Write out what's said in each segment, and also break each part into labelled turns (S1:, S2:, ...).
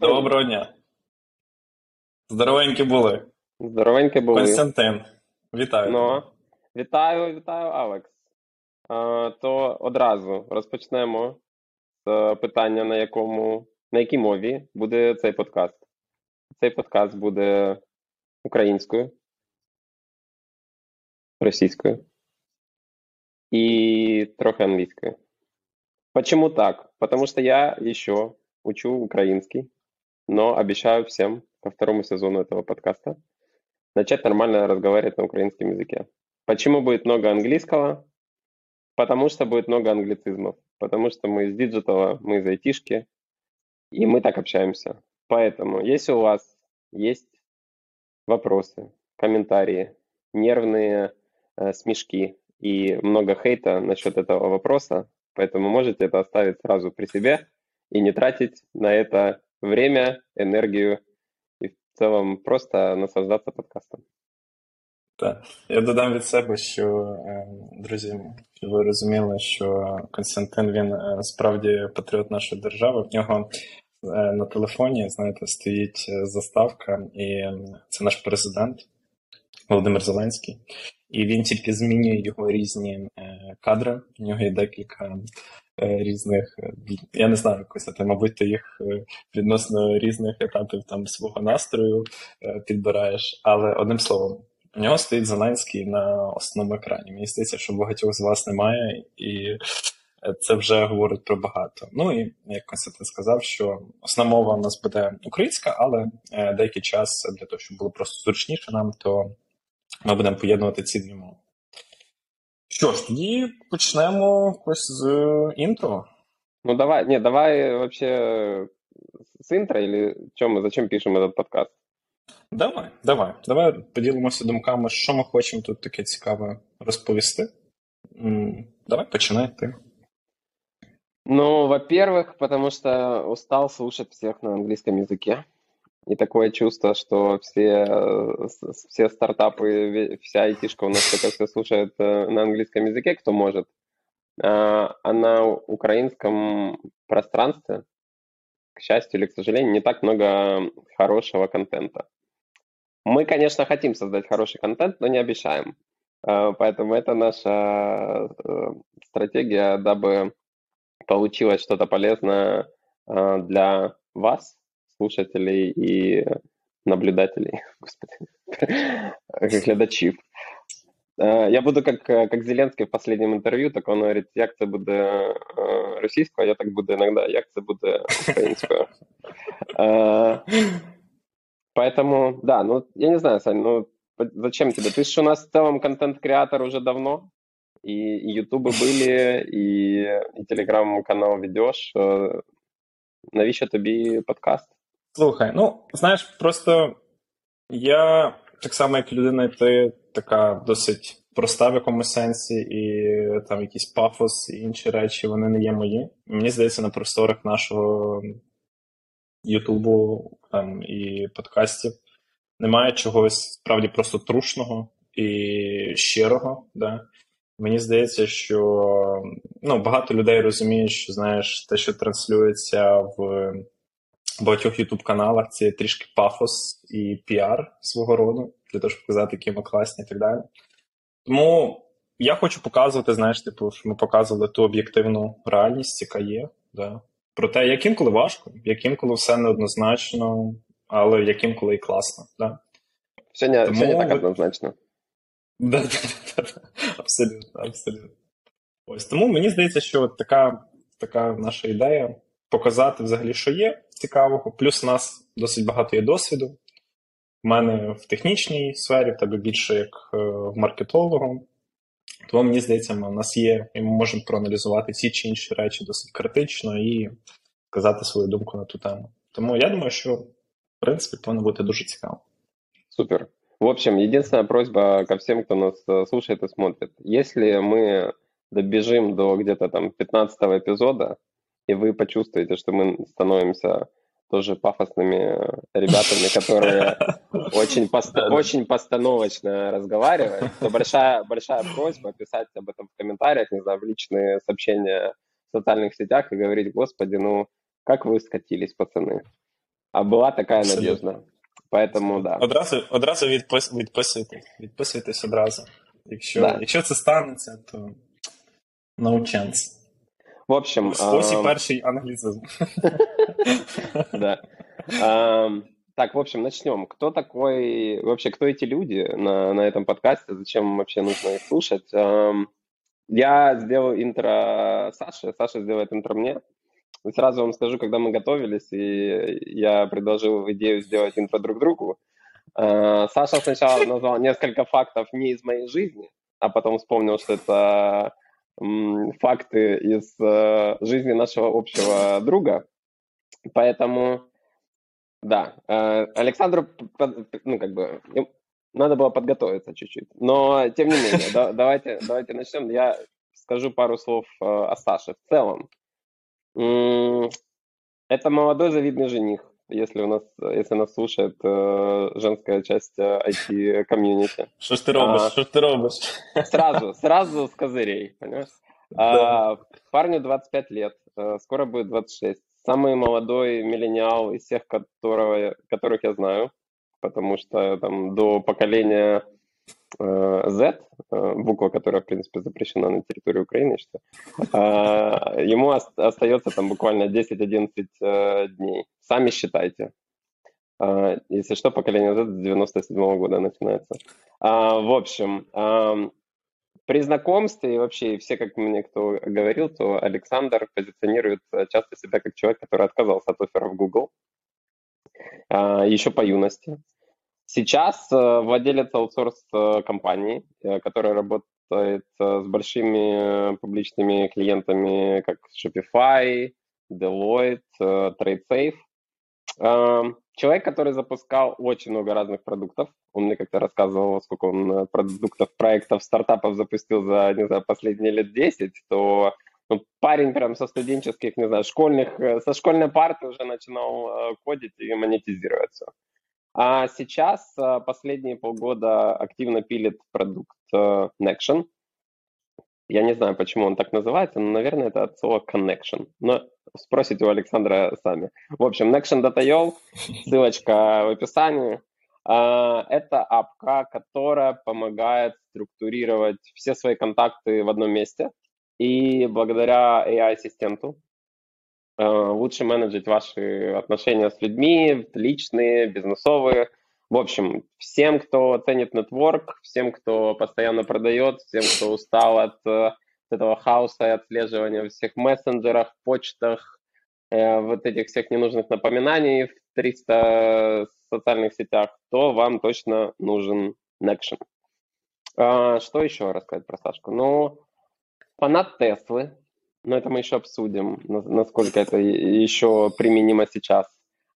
S1: Доброго дня. Здоровенькі були.
S2: Здоровенькі були.
S1: Константин. Вітаю.
S2: Ну, вітаю, вітаю, Алекс. А, то одразу розпочнемо з питання, на якому на якій мові буде цей подкаст. Цей подкаст буде українською, російською и трохи английскую. Почему так? Потому что я еще учу украинский, но обещаю всем ко второму сезону этого подкаста начать нормально разговаривать на украинском языке. Почему будет много английского? Потому что будет много англицизмов. Потому что мы из диджитала, мы из айтишки, и мы так общаемся. Поэтому, если у вас есть вопросы, комментарии, нервные э, смешки и много хейта насчет этого вопроса, поэтому можете это оставить сразу при себе и не тратить на это время, энергию и в целом просто наслаждаться подкастом.
S1: Так, я додам від себе, що друзі, ви розуміли, що Константин він справді патріот нашої держави. В нього на телефоні, знаєте, стоїть заставка, і це наш президент Володимир Зеленський і він тільки змінює його різні е, кадри. У нього є декілька різних, е, я не знаю, якось мабуть, ти їх відносно різних етапів там свого настрою підбираєш. Але одним словом, у нього стоїть Зеленський на основному екрані. Мені здається, що багатьох з вас немає, і це вже говорить про багато. Ну і як Константин сказав, що основна мова у нас буде українська, але деякий час для того, щоб було просто зручніше нам, то ми будемо поєднувати ці дві мови. Що ж, тоді почнемо ось з інтро.
S2: Ну давай, не, давай вообще с интро или чем мы, зачем пишем этот подкаст?
S1: Давай, давай. Давай поділимося думками, що ми хочемо тут таке цікаве розповісти. Давай, починай ты.
S2: Ну, во-первых, потому что устал слушать всех на английском языке. И такое чувство, что все, все стартапы, вся айтишка у нас только все слушает э, на английском языке, кто может. А, на украинском пространстве, к счастью или к сожалению, не так много хорошего контента. Мы, конечно, хотим создать хороший контент, но не обещаем. А, поэтому это наша э, стратегия, дабы получилось что-то полезное для вас, слушателей и наблюдателей, господи, глядачів. Я буду как, как Зеленский в последнем интервью, так он говорит, як це буде російською, а я так буду иногда, як це буде українською. Поэтому, да, ну, я не знаю, Сань, ну, зачем тебе? Ты же у нас в целом контент-креатор уже давно, и, и ютубы были, и, и телеграм-канал ведешь. Навіщо тобі подкаст?
S1: Слухай, ну знаєш, просто я так само, як людина, ти така досить проста в якомусь сенсі, і там якийсь пафос і інші речі, вони не є мої. Мені здається, на просторах нашого Ютубу там і подкастів немає чогось справді просто трушного і щирого. Да? Мені здається, що ну, багато людей розуміють, що знаєш, те, що транслюється в багатьох ютуб-каналах це трішки пафос і піар свого роду, для того, щоб показати, які ми класні і так далі. Тому я хочу показувати, знаєш, типу, що ми показували ту об'єктивну реальність, яка є. Да. Про те, як інколи важко, як інколи все неоднозначно, але як інколи і класно. Да.
S2: Все не, Тому... все не так однозначно.
S1: Да, да, да, да. Абсолютно, абсолютно. Ось тому мені здається, що така, така наша ідея показати взагалі, що є цікавого. Плюс у нас досить багато є досвіду. У мене в технічній сфері, в тебе більше як е, в маркетологу. Тому мені здається, у нас є, і ми можемо проаналізувати ці чи інші речі досить критично і сказати свою думку на ту тему. Тому я думаю, що в принципі повинно бути дуже цікаво.
S2: Супер. В общем, единственная просьба ко всем, кто нас э, слушает и смотрит. Если мы добежим до где-то там 15 эпизода, и вы почувствуете, что мы становимся тоже пафосными ребятами, которые очень, пост очень постановочно разговаривают, то большая, большая просьба писать об этом в комментариях, не знаю, в личные сообщения в социальных сетях и говорить, господи, ну, как вы скатились, пацаны. А была такая Абсолютно. надежда. Поэтому, да.
S1: Одразу, одразу відпис, відписуйтесь. Відписуйтесь одразу. Якщо, да. якщо це станеться, то no chance.
S2: В общем...
S1: Ось і перший.
S2: Да. Так, в общем, начнем. Кто такой, вообще, кто эти люди на, на этом подкасте? Зачем вообще нужно их слушать? Я сделал интро Саше, Саша сделает интро мне. И сразу вам скажу, когда мы готовились, и я предложил идею сделать интро друг другу, э, Саша сначала назвал несколько фактов не из моей жизни, а потом вспомнил, что это факты из э, жизни нашего общего друга. Поэтому, да, э, Александру, ну, как бы, надо было подготовиться чуть-чуть. Но, тем не менее, да, давайте, давайте начнем. Я скажу пару слов о Саше в целом. Это молодой завидный жених, если у нас, если нас слушает э, женская часть IT-комьюнити. Э,
S1: что ж ты робишь? А, что ж ты робишь?
S2: Сразу, сразу с козырей, понимаешь? Да. А, парню 25 лет, э, скоро будет 26. Самый молодой миллениал из всех, которого, которых я знаю, потому что там до поколения Z, э, буква, которая, в принципе, запрещена на территории Украины, что а, ему остается там буквально 10-11 э, дней. Сами считайте. А, если что, поколение Z с 97 -го года начинается. А, в общем, при знакомстве и вообще все, как мне кто говорил, то Александр позиционирует часто себя как человек, который отказался от оффера в Google еще по юности. Сейчас э, владелец аутсорс-компании, э, которая работает э, с большими публичными клиентами, как Shopify, Deloitte, TradeSafe. Человек, который запускал очень много разных продуктов. Он мне как-то рассказывал, сколько он продуктов, проектов, стартапов запустил за, не знаю, последние лет 10, то ну, парень прям со студенческих, не знаю, школьных, со школьной парты уже начинал кодить и монетизировать все. А сейчас э, последние полгода активно пилит продукт э, Nexion. Я не знаю, почему он так называется, но, наверное, это от слова connection. Но спросите у Александра сами. В общем, Nexion.io, ссылочка в описании. А, это апка, которая помогает структурировать все свои контакты в одном месте. И благодаря AI-ассистенту лучше менеджить ваши отношения с людьми, личные, бизнесовые. В общем, всем, кто ценит нетворк, всем, кто постоянно продает, всем, кто устал от, э, от этого хаоса и отслеживания в всех мессенджерах, почтах, э, вот этих всех ненужных напоминаний в 300 социальных сетях, то вам точно нужен Nexion. А, что еще рассказать про Сашку? Ну, фанат Теслы, но это мы еще обсудим, насколько это еще применимо сейчас.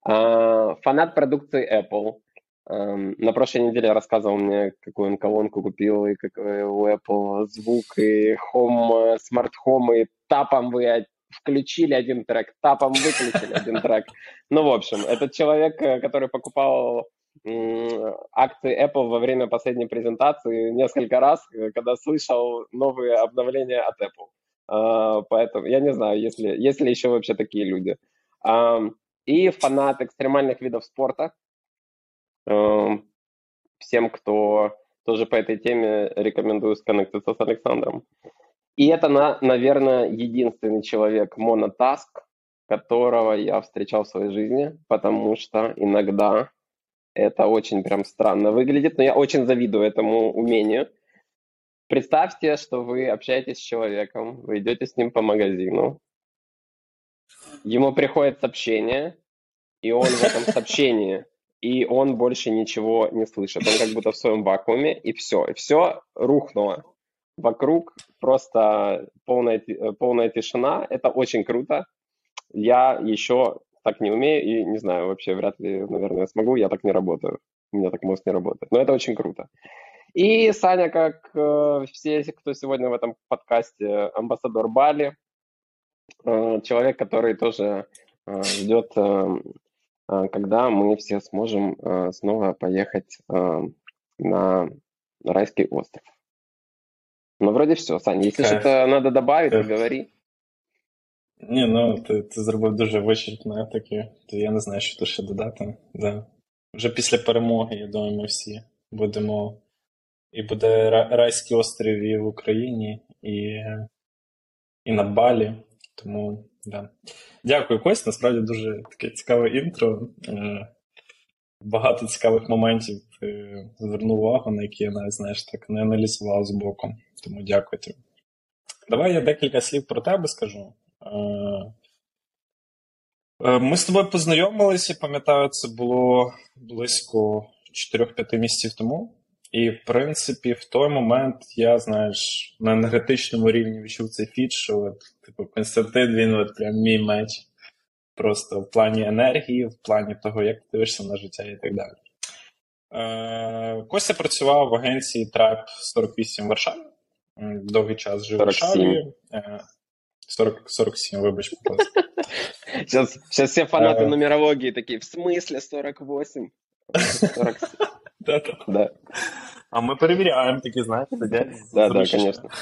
S2: А, фанат продукции Apple. Эм, на прошлой неделе рассказывал мне, какую он колонку купил, и какой у Apple звук, и Home, Smart Home, и тапом вы включили один трек, тапом выключили один трек. Ну, в общем, этот человек, э, который покупал акции Apple во время последней презентации несколько раз, э, когда слышал новые обновления от Apple. А, поэтому я не знаю, если, если еще вообще такие люди. И фанат экстремальных видов спорта. Всем, кто тоже по этой теме, рекомендую сконнектиться с Александром. И это, на, наверное, единственный человек монотаск, которого я встречал в своей жизни, потому что иногда это очень прям странно выглядит, но я очень завидую этому умению. Представьте, что вы общаетесь с человеком, вы идете с ним по магазину, ему приходит сообщение, и он в этом сообщении, и он больше ничего не слышит. Он как будто в своем вакууме, и все. И все рухнуло. Вокруг просто полная, полная тишина. Это очень круто. Я еще так не умею и не знаю, вообще вряд ли, наверное, смогу. Я так не работаю. У меня так мозг не работает. Но это очень круто. И Саня, как э, все, кто сегодня в этом подкасте, амбассадор Бали, э, человек, который тоже э, ждет, э, э, когда мы все сможем э, снова поехать э, на райский остров. Ну, вроде все, Саня, если что-то надо добавить, говори.
S1: Ні, ну ти ти зробив дуже вичерпно таке, то я не знаю, що тут ще додати. Да. Вже після перемоги, я думаю, ми всі будемо. І буде райський острів і в Україні, і і на Балі. Тому, да. Дякую, Кость. Насправді дуже таке цікаве інтро. Е, багато цікавих моментів звернув увагу, на які я навіть знаєш, так не аналізував з боку. Тому дякую тобі. Давай я декілька слів про тебе скажу. Е, е, ми з тобою познайомилися, пам'ятаю, це було близько 4-5 місяців тому. І, в принципі, в той момент я, знаєш, на енергетичному рівні відчув цей фіт, що от, типу, Константин, він от прям мій меч. Просто в плані енергії, в плані того, як ти дивишся на життя і так далі. Е, Костя працював в агенції Tribe 48 в Варшаві. Довгий час жив в Варшаві. 40, 47, вибач, будь ласка.
S2: Сейчас, сейчас все фанаты нумерологии в смысле 48? 47.
S1: Да. А ми перевіряємо такі, знаєте.
S2: Да, да, звісно.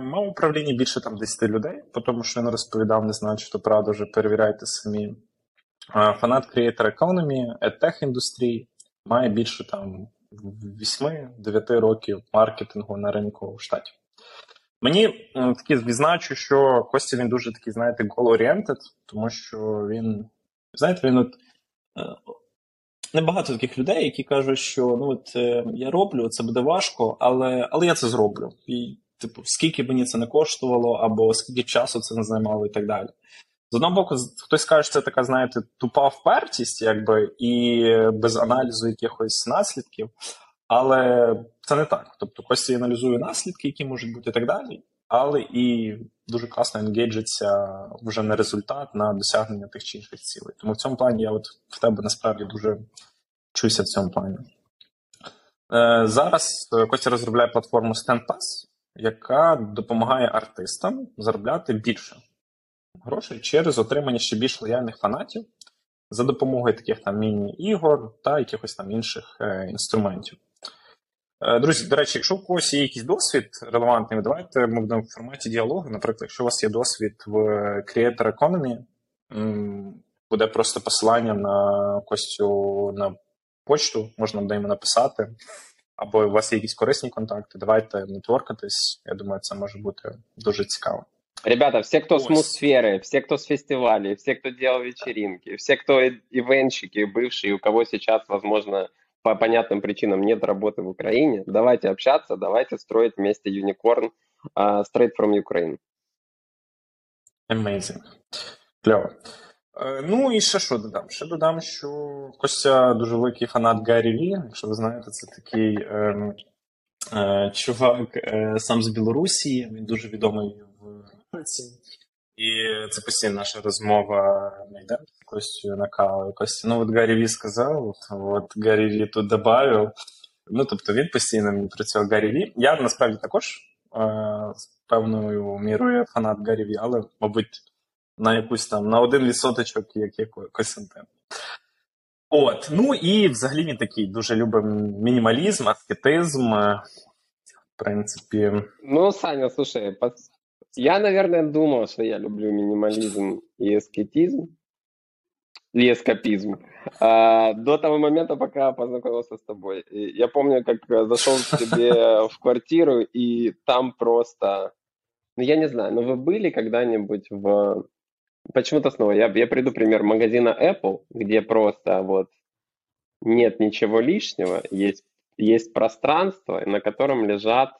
S1: Мав е, управлінні більше там 10 людей, тому що він розповідав, не знаю, чи то правда, вже перевіряйте самі. Е, фанат Creator Economy, EdTech індустрії, має більше там 8-9 років маркетингу на ринку в штаті. Мені таки відзначу, що Костя він дуже такий, знаєте, goal-oriented, тому що він, знаєте, він от е, небагато таких людей, які кажуть, що ну от е, я роблю, це буде важко, але але я це зроблю. І, типу, скільки мені це не коштувало, або скільки часу це не займало, і так далі. З одного боку, хтось каже, що це така, знаєте, тупа впертість, якби, і без аналізу якихось наслідків. Але це не так. Тобто Костя аналізує наслідки, які можуть бути і так далі, але і дуже класно енгейджиться вже на результат, на досягнення тих чи інших цілей. Тому в цьому плані я от в тебе насправді дуже чуюся в цьому плані. Е, Зараз е, Костя розробляє платформу StandPass, яка допомагає артистам заробляти більше грошей через отримання ще більш лояльних фанатів за допомогою таких там міні-ігор та якихось там інших е, інструментів. Е, друзі, до речі, якщо у когось є якийсь досвід релевантний, давайте ми будемо в форматі діалогу. Наприклад, якщо у вас є досвід в Creator Economy, буде просто посилання на Костю на почту, можна буде йому написати, або у вас є якісь корисні контакти, давайте нетворкатись. Я думаю, це може бути дуже цікаво.
S2: Ребята, все, кто с мусферы, все, кто с фестивалей, все, кто делал вечеринки, все, кто ивенщики бывшие, у кого сейчас, возможно, по понятным причинам нет работы в Украине, давайте общаться, давайте строить вместе Unicorn uh, straight from Ukraine.
S1: Amazing. Кльово. Е, ну і ще що додам? Ще додам, що Костя дуже великий фанат Гаррі Ві. Якщо ви знаєте, це такий е, е, чувак е, сам з Білорусі, він дуже відомий в Америці. І це постійно наша розмова йде Костю на каву. Костя, ну от Гаррі Ві сказав, от Гаррі Ві тут додав. Ну, тобто він постійно мені працював Гаррі Ві. Я насправді також е, з певною мірою фанат Гаррі Ві, але, мабуть, на якусь там на один відсоточок, як є Костянтин. От, ну і взагалі він такий дуже любить мінімалізм, аскетизм. В принципі.
S2: Ну, Саня, слушай, Я, наверное, думал, что я люблю минимализм и аскетизм, и эскапизм. А, до того момента, пока познакомился с тобой. И я помню, как зашел к тебе в квартиру, и там просто... Ну, я не знаю, но вы были когда-нибудь в... Почему-то снова, я, я приду пример магазина Apple, где просто вот нет ничего лишнего, есть, есть пространство, на котором лежат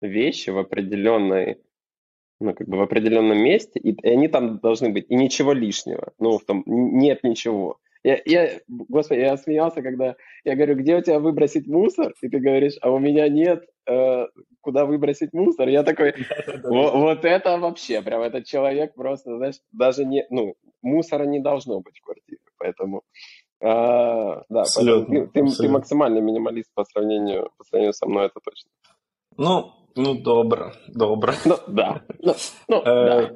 S2: вещи в определенной ну, как бы в определенном месте, и, и они там должны быть, и ничего лишнего. Ну, в том, нет ничего. Я, я, господи, я смеялся, когда я говорю, где у тебя выбросить мусор? И ты говоришь, а у меня нет, э, куда выбросить мусор. Я такой, вот это вообще, прям этот человек просто, знаешь, даже не, ну, мусора не должно быть в квартире, поэтому, э, да,
S1: абсолютно,
S2: ты, абсолютно. ты максимальный минималист по сравнению, по сравнению со мной, это точно.
S1: Ну, Ну, добре, добре.
S2: Ну, да. Ну, ну, е, да.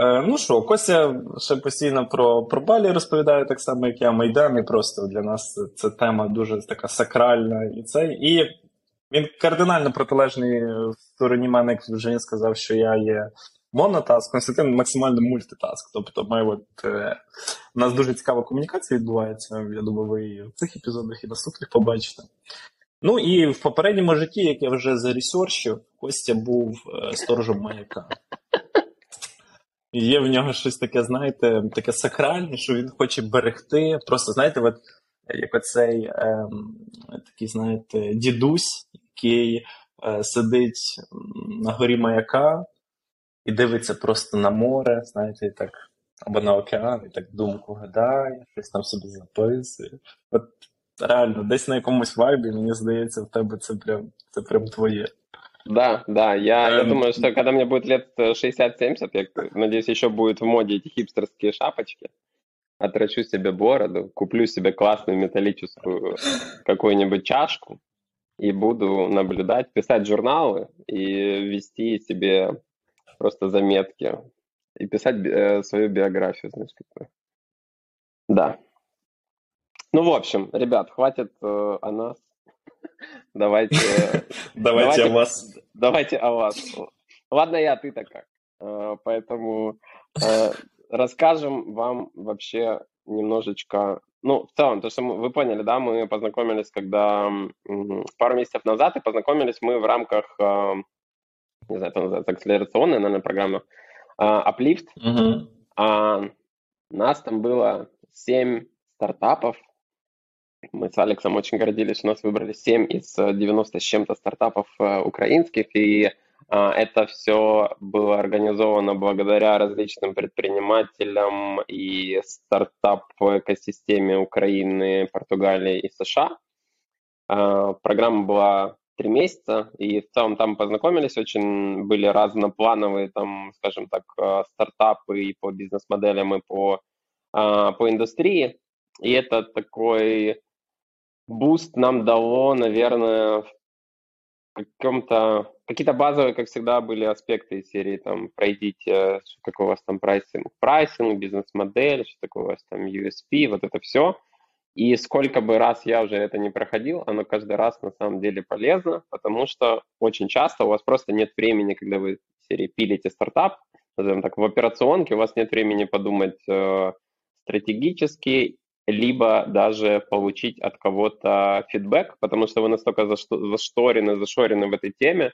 S1: Е, ну що, Костя ще постійно про про Балі розповідає так само, як я Майдан, і просто для нас це тема дуже така сакральна і це. І Він кардинально протилежний в стороні мене, як вже сказав, що я є монотаск, Константин максимально мультитаск. Тобто, ми от, е, у нас дуже цікава комунікація відбувається. Я думаю, ви і в цих епізодах і наступних побачите. Ну і в попередньому житті, як я вже заресерчив, Костя був е, сторожем маяка. Є в нього щось таке, знаєте, таке сакральне, що він хоче берегти. Просто, знаєте, от, як оцей ем, такий, знаєте, дідусь, який е, сидить на горі маяка і дивиться просто на море, знаєте, і так, або на океан, і так думку гадає, щось там собі записує. От реально, десь на якомусь вайбі, мені здається, в тебе це прям, це прям твоє.
S2: Да, да, я, я
S1: Эм.
S2: думаю, что когда мне будет лет э, 60-70, я надеюсь, еще будет в моде эти хипстерские шапочки. Отращу себе бороду, куплю себе классную металлическую какую-нибудь чашку и буду наблюдать, писать журналы и вести себе просто заметки и писать би- э, свою биографию, знаешь, какую. Да. Ну, в общем, ребят, хватит э, о нас. Давайте э,
S1: Давайте, я вас.
S2: Давайте о вас. Ладно, я, ты-то как. Э, Поэтому э, расскажем вам вообще немножечко... Ну, в целом, то, что вы поняли, да, мы познакомились, когда пару месяцев назад, и познакомились мы в рамках, не знаю, это называется акселерационная, наверное, программа, Uplift.
S1: Угу.
S2: А нас там было 7 стартапов. Мы с Алексом очень гордились, что нас выбрали 7 из э, 90 с чем-то стартапов э, украинских. И а, это все было организовано благодаря различным предпринимателям и стартап-экосистеме Украины, Португалии и США. Программа была три месяца, и в целом там познакомились, очень были разноплановые, там, скажем так, э, стартапы и по бизнес-моделям, и по, по индустрии. И это такой буст нам дало, наверное, каком-то... Какие-то базовые, как всегда, были аспекты из серии, там, пройдите, что такое у вас там pricing, pricing, бизнес-модель, что такое у вас там USP, вот это все. И сколько бы раз я уже это не проходил, оно каждый раз на самом деле полезно, потому что очень часто у вас просто нет времени, когда вы в серии пилите стартап, назовем так, в операционке, у вас нет времени подумать э, стратегически, либо даже получить от кого-то фидбэк, потому что вы настолько зашто- зашторены, зашорены в этой теме,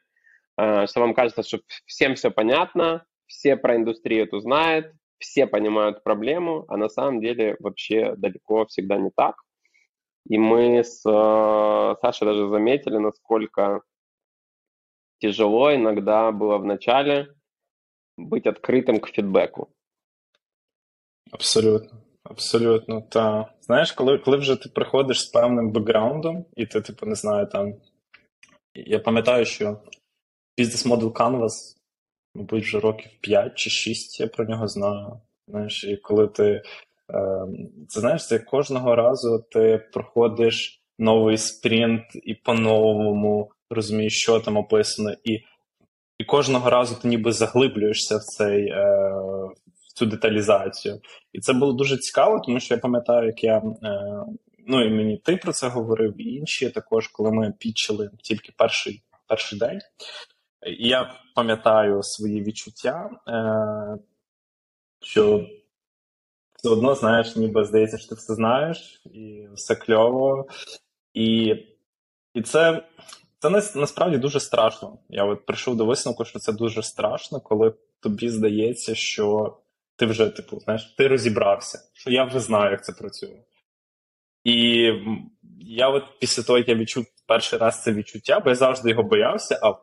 S2: э, что вам кажется, что всем все понятно, все про индустрию эту знают, все понимают проблему, а на самом деле вообще далеко всегда не так. И мы с э, Сашей даже заметили, насколько тяжело иногда было в начале быть открытым к фидбэку.
S1: Абсолютно. Абсолютно, та. Знаєш, коли, коли вже ти приходиш з певним бекграундом, і ти, типу, не знаю, там. Я пам'ятаю, що бізнес модел Canvas, мабуть, вже років 5 чи 6 я про нього знаю. Знаєш, і коли ти. Е, це знаєш, це кожного разу ти проходиш новий спринт і по-новому розумієш, що там описано, і, і кожного разу ти ніби заглиблюєшся в цей. Цю деталізацію. І це було дуже цікаво, тому що я пам'ятаю, як я. Е, ну і мені ти про це говорив, і інші також, коли ми пічили тільки перший, перший день. Я пам'ятаю свої відчуття, е, що все одно, знаєш, ніби здається, що ти все знаєш, і все кльово. І, і це, це насправді дуже страшно. Я от прийшов до висновку, що це дуже страшно, коли тобі здається, що ти вже, типу, знаєш, ти розібрався, що я вже знаю, як це працює. І я от після того, як я відчув перший раз це відчуття, бо я завжди його боявся, а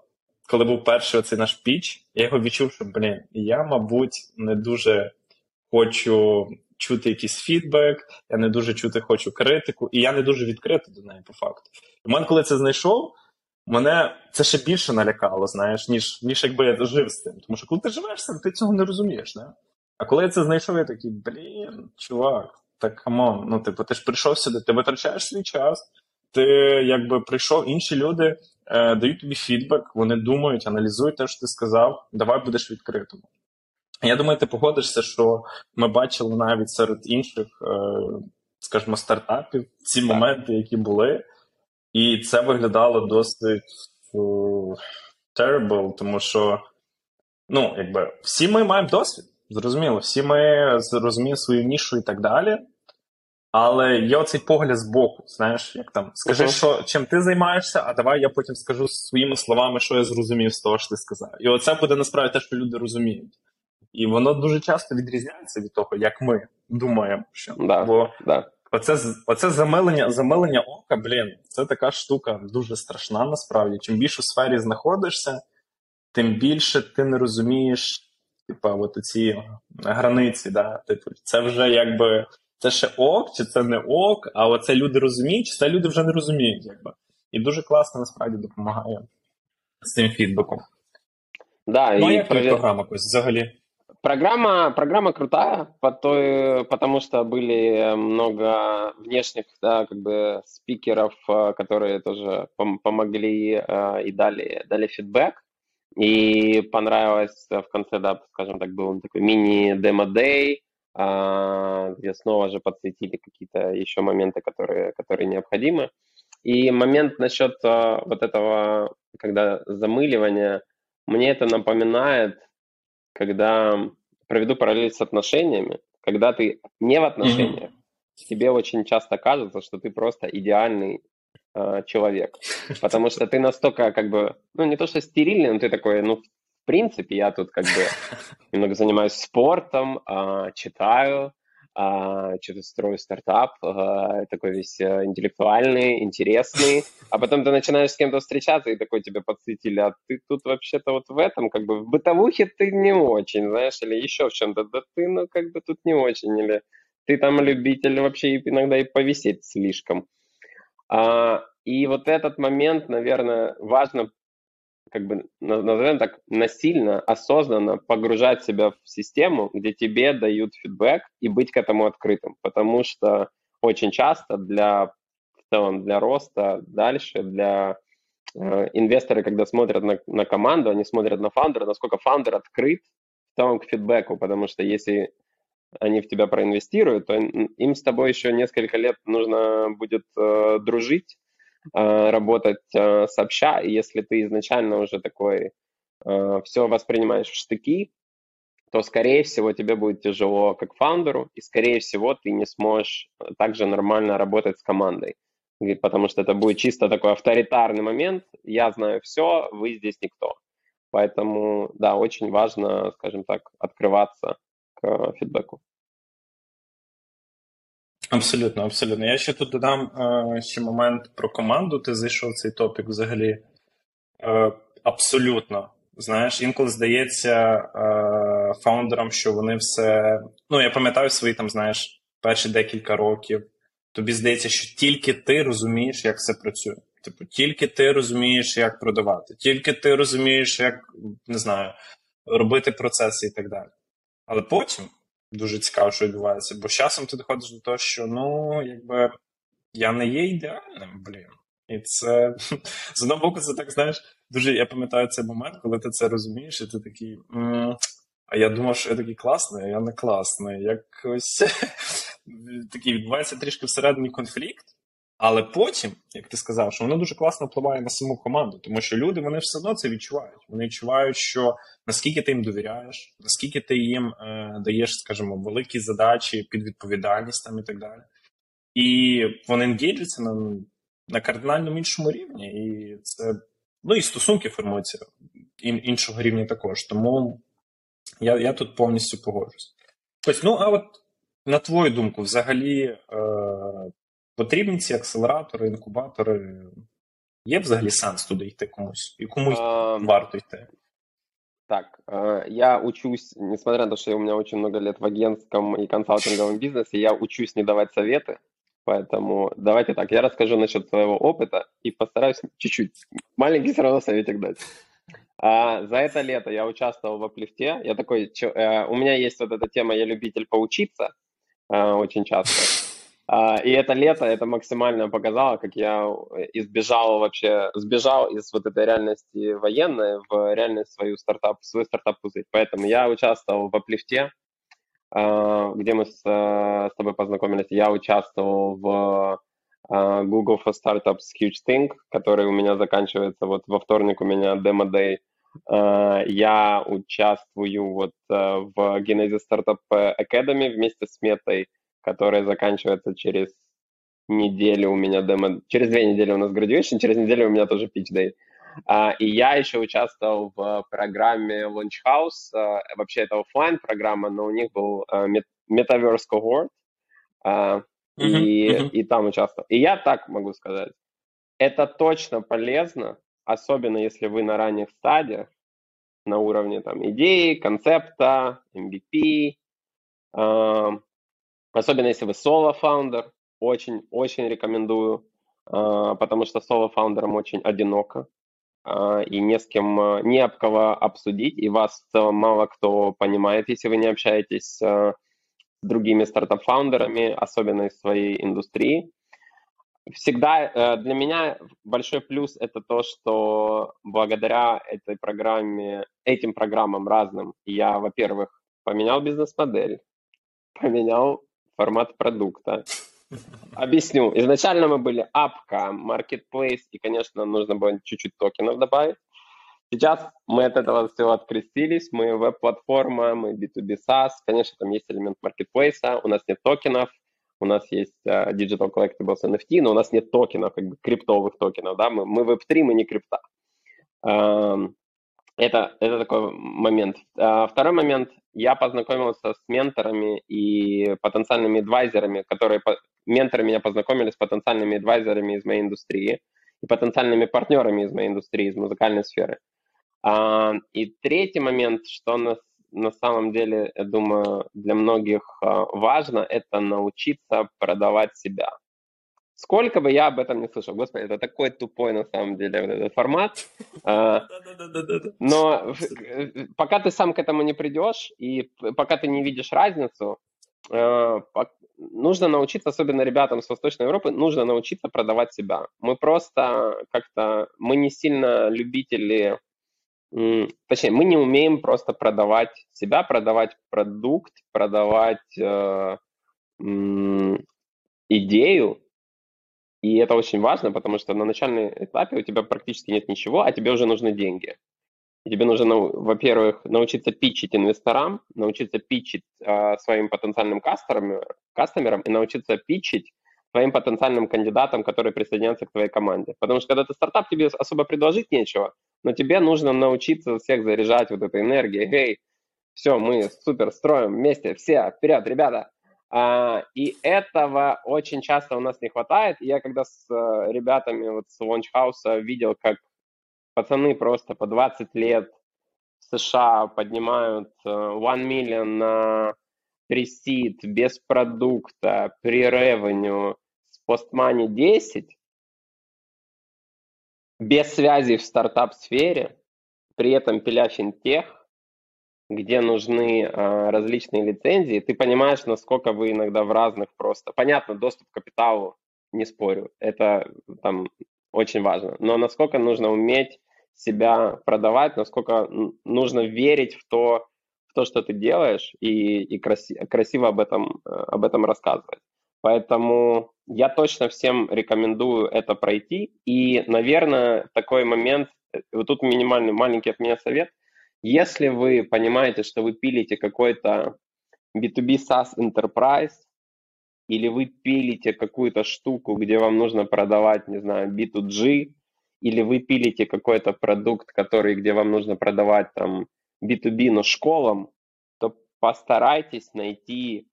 S1: коли був перший оцей наш pitch, я його відчув, що, блін, я, мабуть, не дуже хочу чути якийсь фідбек, я не дуже чути хочу критику, і я не дуже відкритий до неї по факту. І в мене, коли це знайшов, мене це ще більше налякало, знаєш, ніж, ніж якби я жив з цим. Тому що коли ти живеш з цим, ти цього не розумієш, не? А коли я це знайшов, я такий, блін, чувак, так come on, ну типу, ти ж прийшов сюди, ти витрачаєш свій час, ти якби прийшов, інші люди е, дають тобі фідбек, вони думають, аналізують те, що ти сказав, давай будеш відкритим. Я думаю, ти погодишся, що ми бачили навіть серед інших, е, скажімо, стартапів ці
S2: Так.
S1: моменти, які були. І це виглядало досить uh, terrible, тому що, ну, якби всі ми маємо досвід. Зрозуміло, всі ми розуміємо свою нішу і так далі. Але є оцей погляд з боку, знаєш, як там скажи, uh-huh. що чим ти займаєшся, а давай я потім скажу своїми словами, що я зрозумів з того, що ти сказав. І оце буде насправді те, що люди розуміють. І воно дуже часто відрізняється від того, як ми думаємо. що
S2: да, Бо да.
S1: оце оце замилення замилення ока, блін, це така штука дуже страшна насправді. Чим більше у сфері знаходишся, тим більше ти не розумієш, типа, от ці границі. Да? Типу, це вже якби це ще ок, чи це не ок, а оце люди розуміють, чи це люди вже не розуміють. якби. І дуже класно насправді допомагає з цим фідбеком.
S2: Да,
S1: ну, а як провер... програма якось взагалі?
S2: Программа, программа крутая, по той, потому что были много внешних да, как бы спикеров, э, которые тоже пом- помогли э, и дали, дали фидбэк. И понравилось в конце, да, скажем так, был такой мини-демо-дей, а, где снова же подсветили какие-то еще моменты, которые, которые необходимы. И момент насчет а, вот этого, когда замыливания, мне это напоминает, когда проведу параллель с отношениями, когда ты не в отношениях, mm-hmm. тебе очень часто кажется, что ты просто идеальный э, человек, потому что ты настолько как бы, ну не то что стерильный, но ты такой, ну в принципе, я тут как бы немного занимаюсь спортом, а, читаю, а, что-то строю стартап, а, такой весь э, интеллектуальный, интересный, а потом ты начинаешь с кем-то встречаться, и такой тебе подсветили, а ты тут вообще-то вот в этом, как бы в бытовухе ты не очень, знаешь, или еще в чем-то, да ты, ну, как бы тут не очень, или ты там любитель вообще иногда и повисеть слишком. А, и вот этот момент, наверное, важно как бы, назовем так, насильно, осознанно погружать себя в систему, где тебе дают фидбэк и быть к этому открытым. Потому что очень часто для, в целом, для роста дальше, для э, инвесторы, когда смотрят на, на команду, они смотрят на фаундера, насколько фаундер открыт в целом к фидбэку, потому что если они в тебя проинвестируют, то им с тобой еще несколько лет нужно будет э, дружить, Э, работать э, сообща, и если ты изначально уже такой э, все воспринимаешь в штыки, то, скорее всего, тебе будет тяжело как фаундеру, и, скорее всего, ты не сможешь также нормально работать с командой, потому что это будет чисто такой авторитарный момент, я знаю все, вы здесь никто. Поэтому, да, очень важно, скажем так, открываться к фидбэку.
S1: Абсолютно, абсолютно. Я ще тут додам е, ще момент про команду. Ти зайшов цей топік взагалі. Е, Абсолютно. Знаєш, інколи здається е, фаундерам, що вони все. Ну, я пам'ятаю свої там, знаєш, перші декілька років. Тобі здається, що тільки ти розумієш, як це працює. Типу, тільки ти розумієш, як продавати, тільки ти розумієш, як не знаю, робити процеси і так далі. Але потім дуже цікаво, що відбувається. Бо з часом ти доходиш до того, що ну, якби я не є ідеальним, блін. І це з одного боку, це так знаєш, дуже я пам'ятаю цей момент, коли ти це розумієш, і ти такий. А я думав, що я такий класний, а я не класний. Якось такий відбувається трішки всередині конфлікт. Але потім, як ти сказав, що воно дуже класно впливає на саму команду, тому що люди вони все одно це відчувають. Вони відчувають, що наскільки ти їм довіряєш, наскільки ти їм е, даєш, скажімо, великі задачі під відповідальність там і так далі. І вони енгейджуються на на кардинально іншому рівні. І це ну і стосунки формуються іншого рівня також. Тому я я тут повністю погоджуюсь. Ось, ну а от на твою думку, взагалі. Е, Потрібні ці акселератори, інкубатори. Є взагалі сенс туди йти комусь? І комусь а, варто йти?
S2: Так, я учусь, несмотря на то, что у меня очень много лет в агентском и консалтинговом бизнесе, я учусь не давать советы, поэтому давайте так, я расскажу насчет своего опыта и постараюсь чуть-чуть, маленький все равно советик дать. А, за это лето я участвовал в Аплифте, я такой, э, у меня есть вот эта тема, я любитель поучиться э, очень часто, а, и это лето, это максимально показало, как я избежал вообще, сбежал из вот этой реальности военной в реальность свою стартап, свой стартап-пузырь. Поэтому я участвовал в Аплифте, а, где мы с, с тобой познакомились. Я участвовал в Google for Startups Huge Thing, который у меня заканчивается вот во вторник у меня Demo Day. Я участвую вот в Genesis Startup Academy вместе с Метой, которая заканчивается через неделю у меня демо... Через две недели у нас graduation, через неделю у меня тоже pitch day. Uh, и я еще участвовал в программе Launch House. Uh, вообще это офлайн программа, но у них был uh, Metaverse Cohort. Uh, uh-huh, и, uh-huh. и там участвовал. И я так могу сказать. Это точно полезно, особенно если вы на ранних стадиях, на уровне там идеи, концепта, MVP, uh, особенно если вы соло-фаундер, очень-очень рекомендую, а, потому что соло-фаундерам очень одиноко, а, и не с кем, а, не об кого обсудить, и вас в целом мало кто понимает, если вы не общаетесь с другими стартап-фаундерами, особенно из своей индустрии. Всегда э, для меня большой плюс это то, что благодаря этой программе, этим программам разным, я, во-первых, поменял бизнес-модель, поменял формат продукта, Объясню. Изначально мы были апка, marketplace, и, конечно, нужно было чуть-чуть токенов добавить. Сейчас мы от этого всего открестились, мы веб-платформа, мы B2B SaaS, конечно, там есть элемент marketplace, у нас нет токенов, у нас есть uh, Digital Collectibles NFT, но у нас нет токенов, как бы криптовых токенов, да, мы, мы Web3, мы не крипта. Uh, это, это такой момент. Uh, второй момент, я познакомился с менторами и потенциальными адвайзерами, которые менторы меня познакомили с потенциальными адвайзерами из моей индустрии и потенциальными партнерами из моей индустрии, из музыкальной сферы. А, и третий момент, что на, на самом деле, я думаю, для многих а, важно, это научиться продавать себя. Сколько бы я об этом не слышал, господи, это такой тупой на самом деле вот этот формат. А, но пока ты сам к этому не придешь и пока ты не видишь разницу, нужно научиться, особенно ребятам с Восточной Европы, нужно научиться продавать себя. Мы просто как-то, мы не сильно любители, точнее, мы не умеем просто продавать себя, продавать продукт, продавать э, идею. И это очень важно, потому что на начальном этапе у тебя практически нет ничего, а тебе уже нужны деньги. И тебе нужно, во-первых, научиться питчить инвесторам, научиться питчить э, своим потенциальным кастомерам, кастомерам и научиться питчить твоим потенциальным кандидатам, которые присоединятся к твоей команде. Потому что когда ты стартап, тебе особо предложить нечего, но тебе нужно научиться всех заряжать вот этой энергией. Эй, все, мы супер строим вместе, все, вперед, ребята. А, и этого очень часто у нас не хватает. Я когда с э, ребятами вот с Launch House видел, как пацаны просто по 20 лет в США поднимают э, one million на пресид без продукта, при ревеню с постмани 10, без связи в стартап-сфере, при этом пиля финтех, где нужны а, различные лицензии, ты понимаешь, насколько вы иногда в разных просто... Понятно, доступ к капиталу, не спорю, это там очень важно. Но насколько нужно уметь себя продавать, насколько нужно верить в то, в то что ты делаешь, и, и краси, красиво об этом, э, об этом рассказывать. Поэтому я точно всем рекомендую это пройти. И, наверное, такой момент, э, вот тут минимальный маленький от меня совет. Если вы понимаете, что вы пилите какой-то B2B SaaS Enterprise, или вы пилите какую-то штуку, где вам нужно продавать, не знаю, B2G, или вы пилите какой-то продукт, который, где вам нужно продавать там B2B, но школам, то постарайтесь найти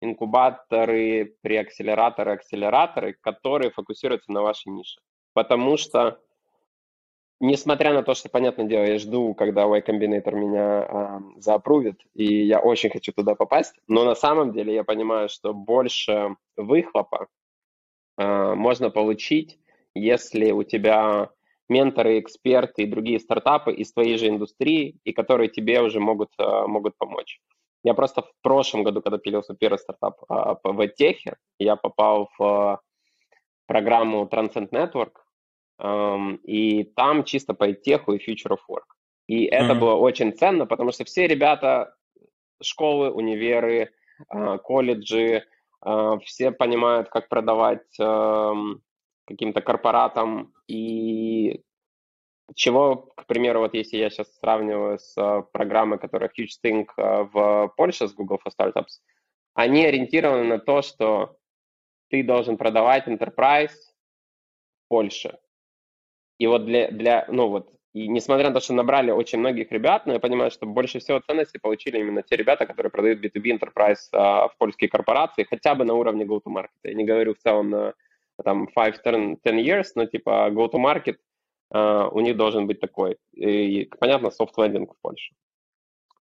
S2: инкубаторы, преакселераторы, акселераторы, которые фокусируются на вашей нише. Потому что, несмотря на то, что, понятное дело, я жду, когда Y Combinator меня э, заапрувит, и я очень хочу туда попасть, но на самом деле я понимаю, что больше выхлопа э, можно получить, если у тебя менторы, эксперты и другие стартапы из твоей же индустрии, и которые тебе уже могут, э, могут помочь. Я просто в прошлом году, когда пилился первый стартап а, по VTech, я попал в программу Transcend Network, и там чисто по теху и Future of Work. И это mm-hmm. было очень ценно, потому что все ребята, школы, универы, э, колледжи, э, все понимают, как продавать каким-то корпоратам и чего, к примеру, вот если я сейчас сравниваю с э, программой, которая HugeThink в Польше с Google for Startups, они ориентированы на то, что ты должен продавать enterprise в Польше. И вот для, для, ну вот, и несмотря на то, что набрали очень многих ребят, но я понимаю, что больше всего ценности получили именно те ребята, которые продают B2B enterprise а, в польские корпорации, хотя бы на уровне go-to-market. Я не говорю в целом на там 5-10 years, но типа go-to-market Uh, у них должен быть такой. И, понятно, софт-лендинг в Польше.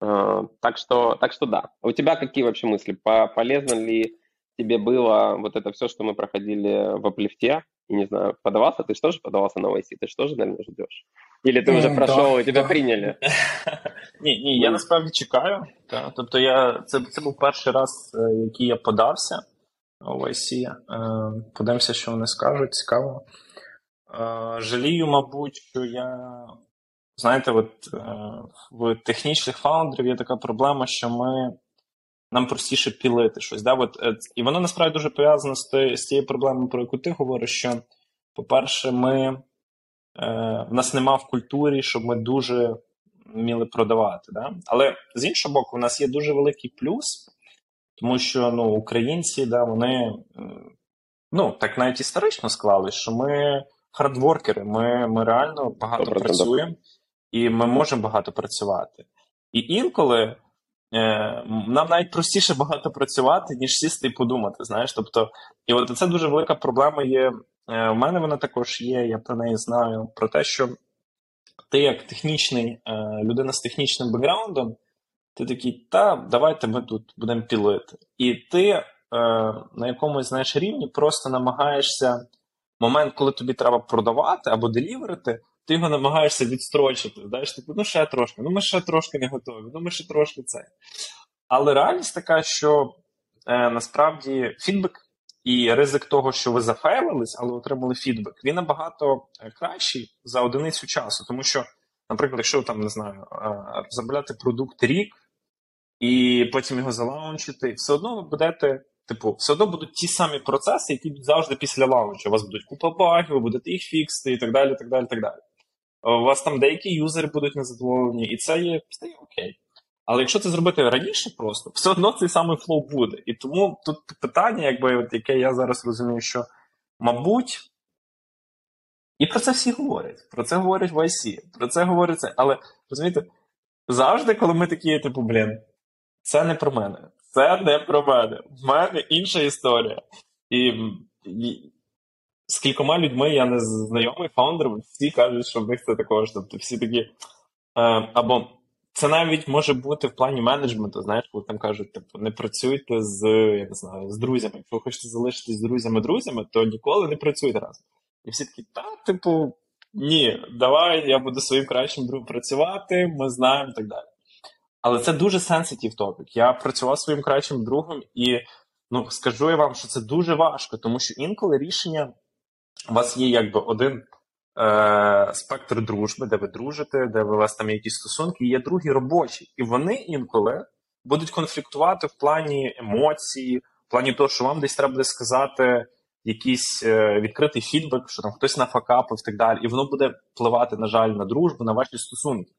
S2: Uh, так, что, так что да. У тебя какие вообще мысли? По полезно ли тебе было вот это все, что мы проходили в Аплифте? И не знаю, подавался? Ты что же подавался на YC? Ты что же, наверное, ждешь? Или ти вже пройшов і тебе прийняли?
S1: Ні, ні, я насправді чекаю. Тобто я, це це був перший раз, який я подався в YC. Подивимося, що вони скажуть, цікаво. Жалію, мабуть, що я. Знаєте, от в технічних фаундерів є така проблема, що ми. Нам простіше пілити щось. Да? От, І воно насправді дуже пов'язано з, з тією проблемою, про яку ти говориш, що, по-перше, ми Е, в нас нема в культурі, щоб ми дуже вміли продавати. Да? Але з іншого боку, у нас є дуже великий плюс, тому що ну, українці, да, вони ну, так навіть історично склали, що ми хардворкери, ми ми реально багато Добре, працюємо і ми можемо багато працювати. І інколи е, нам навіть простіше багато працювати, ніж сісти і подумати. знаєш. Тобто, І от це дуже велика проблема є Е, у мене вона також є, я про неї знаю. Про те, що ти, як технічний е, людина з технічним бекграундом, ти такий, та давайте ми тут будемо пілити. І ти е, на якомусь знаєш, рівні просто намагаєшся момент, коли тобі треба продавати або деліверити, ти його намагаєшся відстрочити. Знаєш, типу, ну ще трошки, ну ми ще трошки не готові, ну ми ще трошки це. Але реальність така, що е, насправді фідбек і ризик того, що ви зафейлились, але отримали фідбек, він набагато е, кращий за одиницю часу. Тому що, наприклад, якщо там не знаю, розробляти продукт рік і потім його залаунчити, все одно ви будете. Типу, все одно будуть ті самі процеси, які завжди після лаунчу. У вас будуть купа багів, ви будете їх фіксити і так далі. так далі, так далі. У вас там деякі юзери будуть незадоволені, і це є, це окей. Але якщо це зробити раніше, просто все одно цей самий flow буде. І тому тут питання, якби от, яке я зараз розумію, що мабуть. І про це всі говорять. Про це говорять в YC, про це говориться. Але розумієте, завжди, коли ми такі, типу, блін, це не про мене. Це не про мене. В мене інша історія. І, і з кількома людьми я не знайомий фаундер, всі кажуть, що в них це також. Тобто всі такі. Е, або це навіть може бути в плані менеджменту, знаєш, коли там кажуть, типу, не працюйте з я не знаю, з друзями. Якщо ви хочете залишитись з друзями-друзями, то ніколи не працюйте разом. І всі такі, та, типу, ні, давай, я буду своїм кращим другом працювати, ми знаємо і так далі. Але це дуже сенситив топік. Я працював своїм кращим другом, і ну, скажу я вам, що це дуже важко, тому що інколи рішення у вас є якби один е, спектр дружби, де ви дружите, де у вас там є якісь стосунки, є другі робочі. І вони інколи будуть конфліктувати в плані емоцій, в плані того, що вам десь треба буде сказати якийсь е, відкритий фідбек, що там хтось нафакапив і так далі. І воно буде впливати, на жаль, на дружбу, на ваші стосунки.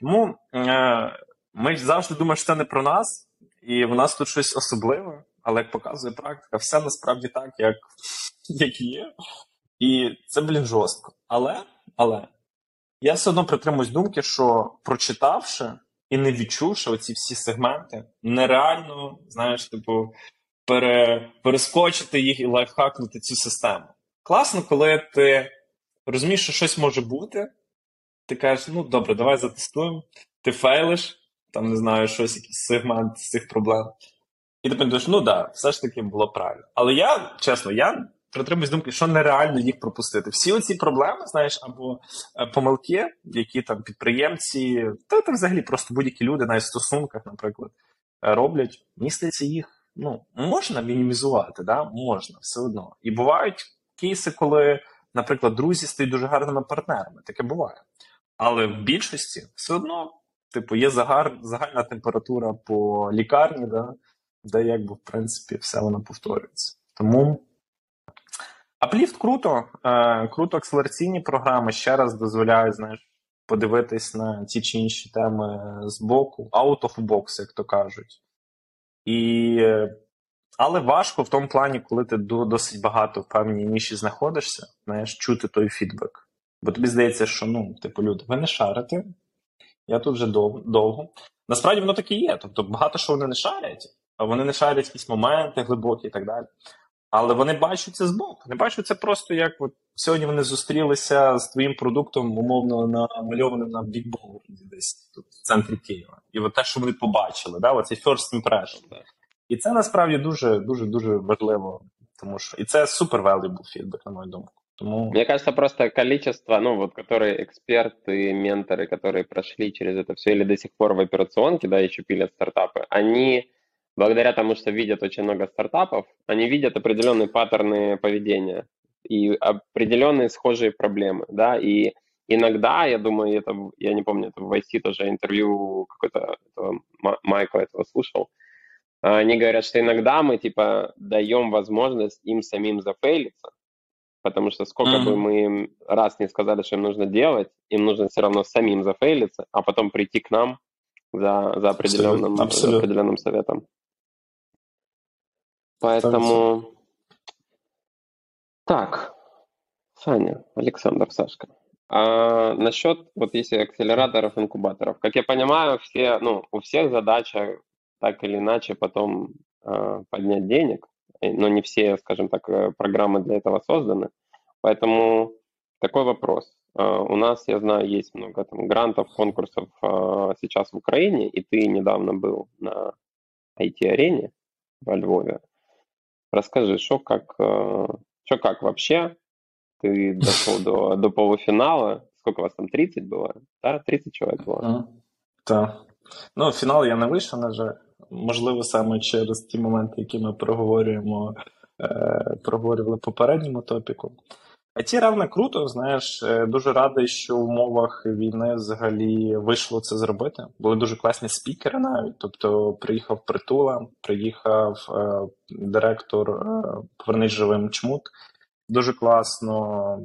S1: Тому е, ми завжди думаємо, що це не про нас, і в нас тут щось особливе. Але як показує практика, все насправді так, як як є. І це, блін, жорстко. Але, але я все одно притримуюсь думки, що прочитавши і не відчувши оці всі сегменти, нереально, знаєш, типу, пере, перескочити їх і лайфхакнути цю систему. Класно, коли ти розумієш, що щось може бути, ти кажеш, ну добре, давай затестуємо, ти фейлиш, там не знаю, щось, якийсь сегмент з цих проблем. І ти думаєш, ну так, да, все ж таки було правильно. Але я, чесно, я притримуюсь думки, що нереально їх пропустити. Всі оці проблеми, знаєш, або е, помилки, які там підприємці, та там взагалі просто будь-які люди, навіть в стосунках, наприклад, е, роблять, мені здається, їх ну, можна мінімізувати, да? можна все одно. І бувають кейси, коли, наприклад, друзі стають дуже гарними партнерами. Таке буває. Але в більшості все одно, типу, є загар, загальна температура по лікарні, да? де якби, в принципі, все воно повторюється. Тому. Апліфт круто, е, круто акселераційні програми ще раз дозволяють, знаєш, подивитись на ті чи інші теми з боку, out of box, як то кажуть. І, Але важко в тому плані, коли ти досить багато в певній ніші знаходишся, знаєш, чути той фідбек. Бо тобі здається, що ну, типу, люди, ви не шарите, я тут вже дов- довго. Насправді воно так і є. Тобто багато що вони не шарять, а вони не шарять якісь моменти глибокі і так далі. Але вони бачать це збоку. Вони бачать це просто як от сьогодні вони зустрілися з твоїм продуктом, умовно намальованим на бікболі десь тут в центрі Києва. І от те, що вони побачили, да, оцей first impression. І це насправді дуже дуже дуже важливо, тому що і це супер valuable feedback, на мою думку. Тому...
S2: Мне кажется, просто количество, ну вот, которые эксперты, менторы, которые прошли через это все или до сих пор в операционке, да, еще пилят стартапы, они благодаря тому, что видят очень много стартапов, они видят определенные паттерны поведения и определенные схожие проблемы, да, и иногда, я думаю, это, я не помню, это в IC тоже интервью какой-то Майкла этого слушал, они говорят, что иногда мы, типа, даем возможность им самим зафейлиться, потому что сколько mm-hmm. бы мы им раз не сказали, что им нужно делать, им нужно все равно самим зафейлиться, а потом прийти к нам за, за, определенным, Абсолютно. за определенным советом. Поэтому... Так, Саня, Александр, Сашка. А насчет, вот если акселераторов, инкубаторов, как я понимаю, все, ну, у всех задача так или иначе потом э, поднять денег, но не все, скажем так, э, программы для этого созданы. Поэтому такой вопрос. Uh, у нас, я знаю, есть много там грантов, конкурсов uh, сейчас в Украине, и ты недавно был на IT-арене во Львове. Расскажи, что как, что как вообще? Ты дошел до, до полуфинала. Сколько вас там, 30 было? Да, 30 человек было?
S1: Mm, так. Ну, фінал я не вийшов, на жаль. Можливо, саме через ті моменти, які ми проговорюємо, е, проговорювали в попередньому топіку. А ті равно круто, знаєш, е, дуже радий, що в умовах війни взагалі вийшло це зробити. Були дуже класні спікери навіть. Тобто приїхав Притула, приїхав е, директор е, Повернись живим чмут. Дуже класно.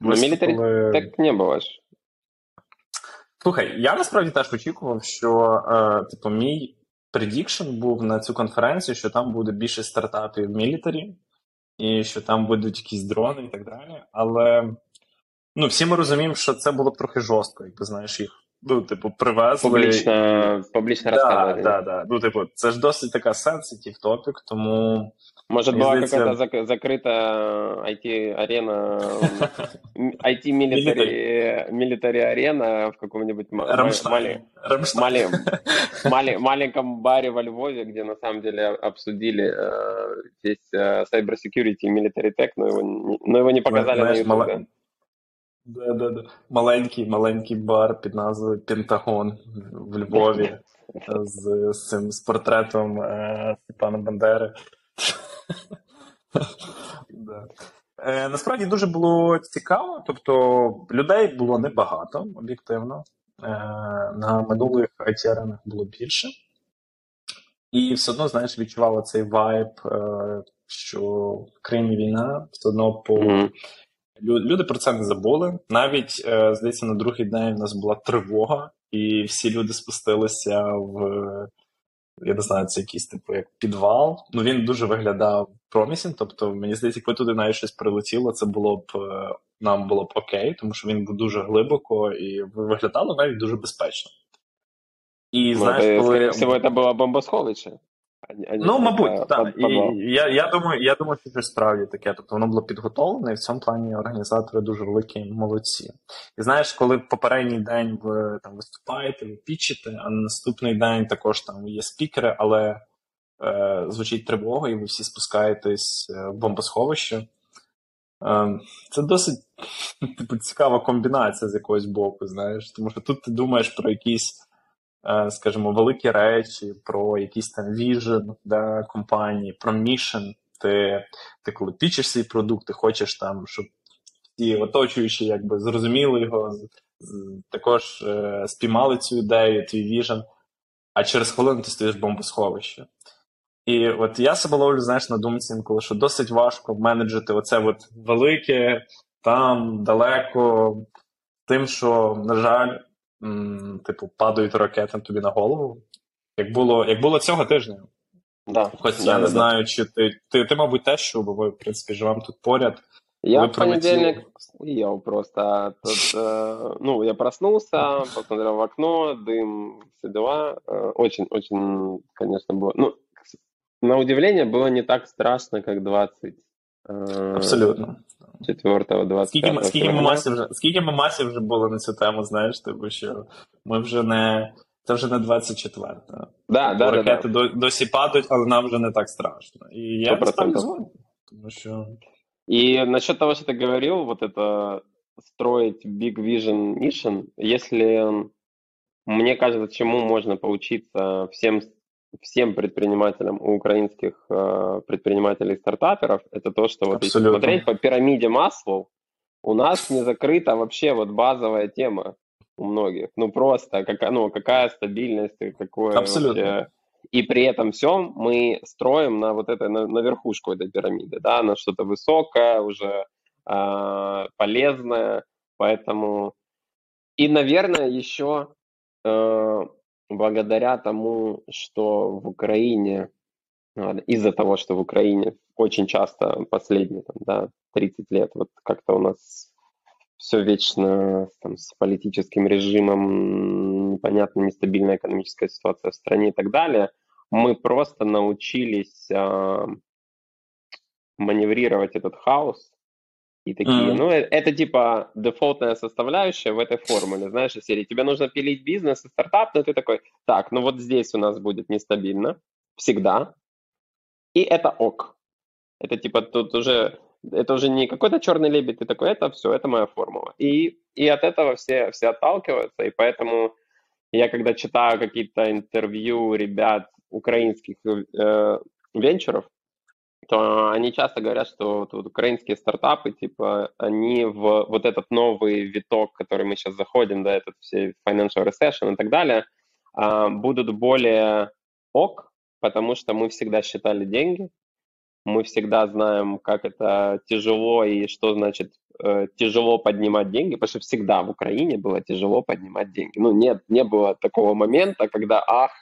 S2: На мілітарі так не було ж.
S1: Слухай, я насправді теж очікував, що е, типу, мій предікшн був на цю конференцію, що там буде більше стартапів в мілітарі і що там будуть якісь дрони і так далі. Але ну, всі ми розуміємо, що це було б трохи жорстко, якби знаєш їх. Ну, типу, привезли.
S2: Публічно, публічно да, розказувати.
S1: Да, да. Ну, типу, це ж досить така sensitive топік, тому.
S2: Может, была здається... какая-то зак- закрытая IT-арена, IT-милитари-арена в каком-нибудь маленьком баре во Львове, где на самом деле обсудили э, весь э, cyber security и military tech, но его, но его не показали Знаешь, на YouTube.
S1: Да, да, да. Маленький, маленький бар під назвою Пентагон в Львові з, з цим з портретом е, Степана Бандери. е, Насправді дуже було цікаво, тобто людей було небагато, об'єктивно. Е, На минулих IT-аренах було більше. І все одно, знаєш, відчувала цей вайб, е, що в країні війна, все одно по. Mm-hmm. Люди про це не забули. Навіть, здається, на другий день у нас була тривога, і всі люди спустилися в. Я не знаю, це якийсь типу як підвал. Ну він дуже виглядав промісінь. Тобто, мені здається, якби туди навіть щось прилетіло, це було б е, нам було б окей, тому що він був дуже глибоко і виглядало навіть дуже безпечно.
S2: І ну, знаєш, коли... всього, це було бомбосховище.
S1: Ну, мабуть, так. І я я, думаю, я думаю, що це справді таке. Тобто воно було підготовлене, і в цьому плані організатори дуже великі молодці. І знаєш, коли в попередній день ви там виступаєте, ви пічите, а на наступний день також там є спікери, але е, звучить тривога, і ви всі спускаєтесь е, в бомбосховище. Е, це досить типу, цікава комбінація з якогось боку, знаєш, тому що тут ти думаєш про якісь. Е, скажімо, великі речі, про якийсь там віжен да, компанії, про мішен. Ти ти коли пічеш свій продукт, ти хочеш там, щоб ті оточуючі якби зрозуміли його, також е, спіймали цю ідею, твій віжен, а через хвилину ти стоїш бомбосховище. І от я себе ловлю, знаєш, на думці інколи, що досить важко менеджити оце от велике, там, далеко, тим, що, на жаль, м, типу, падають ракети тобі на голову. Як було як було цього тижня.
S2: Да.
S1: Хоч
S2: да,
S1: я не знаю, чи ти, ти, ти, мабуть, теж чув, бо ми, в принципі, живемо тут поряд.
S2: Я
S1: Вы
S2: в понедельник ел просто. Тут, э, ну, я проснулся, посмотрел в окно, дым, все дела. Э, очень, очень, конечно, было... Ну, на удивление, было не так страшно, как 20. Э,
S1: Абсолютно.
S2: 4 20
S1: Скільки, ми- скільки, ми масів вже, скільки ми масів вже було на цю тему, знаєш, типу, що ми вже не. Це вже не 24.
S2: Да, да, да,
S1: Ракети
S2: да.
S1: до- досі падають, але нам вже не так страшно. І я
S2: 100%.
S1: насправді згоден. Тому що
S2: И насчет того, что ты говорил, вот это строить big vision mission, если мне кажется, чему можно поучиться всем, всем предпринимателям, у украинских э, предпринимателей стартаперов, это то, что вот если смотреть по пирамиде Маслоу, у нас не закрыта вообще вот базовая тема у многих. Ну просто какая, ну, какая стабильность, и какое
S1: Абсолютно.
S2: вообще и при этом всем мы строим на вот этой, на, на верхушку этой пирамиды, да, на что-то высокое, уже э, полезное, поэтому... И, наверное, еще э, благодаря тому, что в Украине, ладно, из-за того, что в Украине очень часто последние, там, да, 30 лет, вот как-то у нас все вечно там, с политическим режимом, непонятно, нестабильная экономическая ситуация в стране и так далее, мы просто научились а, маневрировать этот хаос и такие,
S1: Мгм.
S2: ну, э- это типа дефолтная составляющая в этой формуле, знаешь, из серии, тебе нужно пилить бизнес и стартап, но ты такой, так, ну вот здесь у нас будет нестабильно, всегда, и это ок. Это типа тут уже, это уже не какой-то черный лебедь, ты такой, это все, это моя формула. И, и от этого все, все отталкиваются, и поэтому я когда читаю какие-то интервью ребят украинских э, венчуров, то они часто говорят, что вот, вот украинские стартапы, типа, они в вот этот новый виток, который мы сейчас заходим, да, этот все financial recession и так далее, а, будут более ок, потому что мы всегда считали деньги, мы всегда знаем, как это тяжело и что значит э, тяжело поднимать деньги, потому что всегда в Украине было тяжело поднимать деньги. Ну, нет, не было такого момента, когда, ах,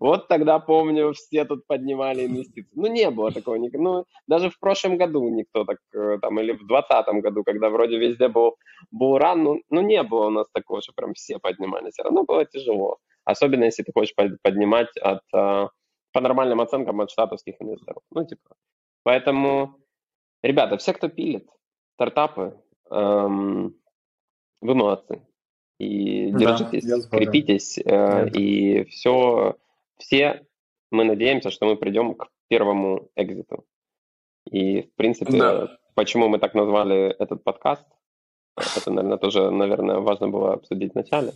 S2: вот тогда, помню, все тут поднимали инвестиции. Ну, не было такого. Ну, даже в прошлом году никто так, э, там, или в 2020 году, когда вроде везде был булран, ну, ну, не было у нас такого, что прям все поднимали. Все равно было тяжело. Особенно, если ты хочешь под- поднимать от, э, по нормальным оценкам от штатовских инвесторов. Ну, типа. Поэтому, ребята, все, кто пилит стартапы, эм, вы молодцы. И
S1: Да,
S2: держитесь,
S1: сгоден.
S2: крепитесь, э, и все, все мы надеемся, что мы придем к первому экзиту. И, в принципе,
S1: Да.
S2: почему мы так назвали этот подкаст, это, наверное, тоже, наверное, важно было обсудить в начале.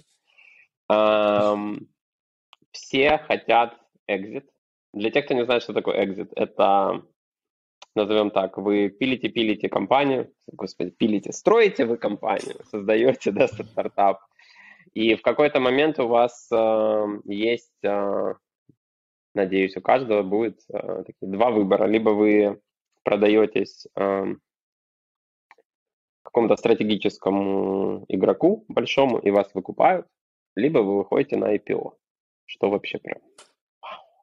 S2: Ам, все хотят экзит. Для тех, кто не знает, что такое экзит, это, назовем так, вы пилите-пилите компанию, господи, пилите, строите вы компанию, создаете, да, стартап, и в какой-то момент у вас э, есть, э, надеюсь, у каждого будет э, два выбора. Либо вы продаетесь э, какому-то стратегическому игроку большому, и вас выкупают, либо вы выходите на IPO, что вообще прям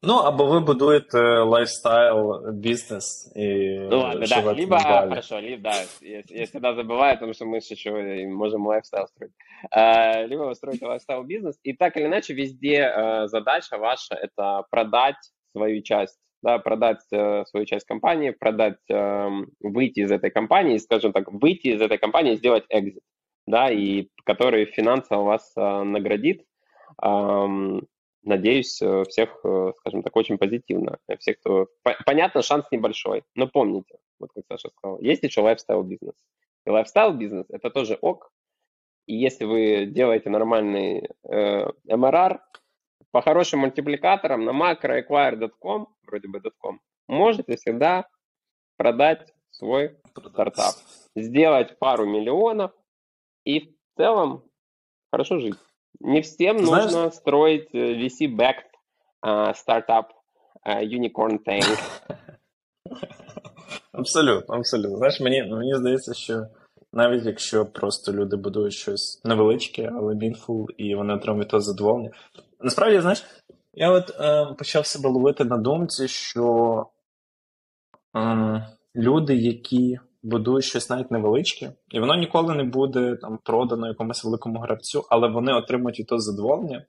S1: Ну, або ви будуєте лайфстайл бізнес і
S2: Ну ладно, да,
S1: живете
S2: либо,
S1: далі.
S2: хорошо, либо, да, я, я всегда забываю, потому что мы же еще и можем лайфстайл строить. А, либо вы строите лайфстайл бизнес, и так или иначе везде э, задача ваша это продать свою часть, да, продать э, свою часть компании, продать, эм, выйти из этой компании, скажем так, выйти из этой компании и сделать экзит, да, и который финансово вас э, наградит, Ам, надеюсь, э, всех, э, скажем так, очень позитивно. Э, Всех, кто... по- Понятно, шанс небольшой, но помните, вот как Саша сказал, есть еще lifestyle бизнес. И lifestyle бизнес это тоже ок. И если вы делаете нормальный э, MRR, по хорошим мультипликаторам на microacquire.com, вроде бы .com, можете всегда продать свой стартап, сделать пару миллионов и в целом хорошо жить. Не всем
S1: Знаешь-
S2: нужно строить э, VC-backed а, стартап. unicorn thing.
S1: Абсолютно, абсолютно. Знаєш, мені, мені здається, що навіть якщо просто люди будують щось невеличке, але meaningful, і вони отримують то задоволення. Насправді, знаєш, я от е, почав себе ловити на думці, що е, люди, які будують щось навіть невеличке, і воно ніколи не буде там продано якомусь великому гравцю, але вони отримують і то задоволення.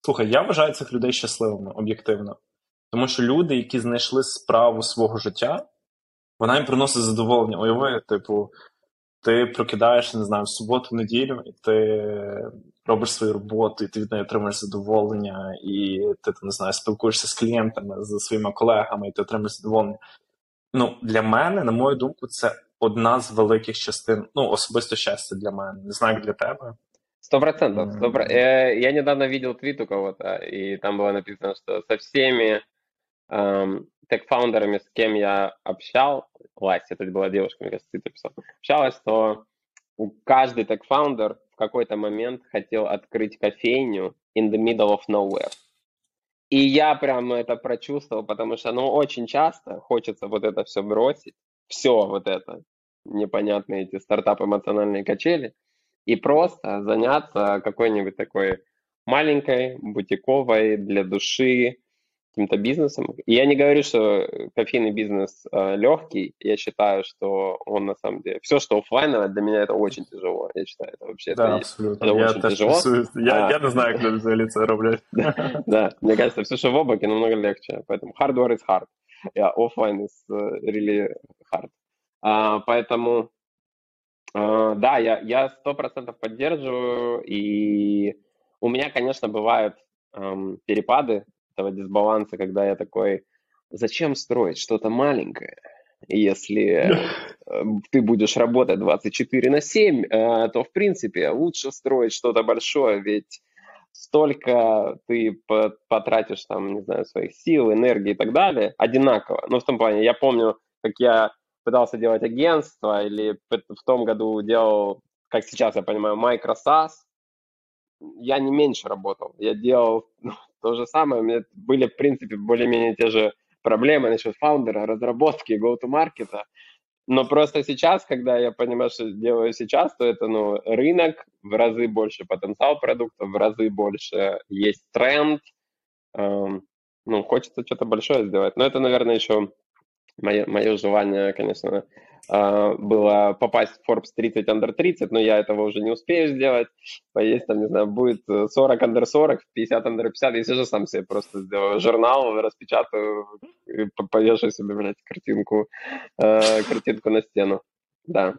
S1: Слухай, я вважаю цих людей щасливими об'єктивно. Тому що люди, які знайшли справу свого життя, вона їм приносить задоволення. Уяви, типу, ти прокидаєшся, не знаю, в суботу, неділю, і ти робиш свою роботу, і ти від неї отримуєш задоволення, і ти не знаю, спілкуєшся з клієнтами, з своїми колегами, і ти отримуєш задоволення. Ну, для мене, на мою думку, це одна з великих частин, ну, особисто щастя для мене. Не знаю, як для тебе.
S2: Сто процентов. Я недавно видел твит у кого-то, и там было написано, что со всеми эм, тег-фаундерами, с кем я общалась, это была девушка, мне кажется, ты писал, общалась, то у каждый тег-фаундер в какой-то момент хотел открыть кофейню in the middle of nowhere. И я прям это прочувствовал, потому что, ну, очень часто хочется вот это все бросить, все вот это, непонятные эти стартапы эмоциональные качели, и просто заняться какой-нибудь такой маленькой, бутиковой, для души, каким-то бизнесом. И я не говорю, что кофейный бизнес э, легкий. Я считаю, что он на самом деле... Все, что офлайново, для меня это очень тяжело. Я считаю, это вообще...
S1: Да,
S2: это
S1: абсолютно.
S2: Это
S1: я
S2: очень тяжело.
S1: працюю. Я,
S2: А.
S1: я не знаю, взагалі це роблять.
S2: Да, мне кажется, все, что в облаке, намного легче. Поэтому hardware is hard. Yeah, offline is uh, really hard. А, поэтому, а, да, я сто процентов поддерживаю. И у меня, конечно, бывают перепады этого дисбаланса, когда я такой, зачем строить что-то маленькое, если э, ты будешь работать 24 на 7, э, то, в принципе, лучше строить что-то большое, ведь столько ты по- потратишь там, не знаю, своих сил, энергии и так далее, одинаково. Ну, в том плане, я помню, как я пытался делать агентство, или в том году делал, как сейчас я понимаю, Microsoft, я не меньше работал. Я делал ну, то же самое. У меня были, в принципе, более-менее те же проблемы насчет фаундера, разработки, go-to-маркета. Но просто сейчас, когда я понимаю, что делаю сейчас, то это ну, рынок, в разы больше потенциал продукта, в разы больше есть тренд. Эм, ну, хочется что-то большое сделать. Но это, наверное, еще мое, мое желание, конечно, э, было попасть в Forbes 30 under 30, но я этого уже не успею сделать. Поесть там, не знаю, будет э, 40 under 40, 50 under 50. Я же сам себе просто сделаю журнал, распечатаю, повешу себе, блядь, картинку, э, картинку на стену. Да.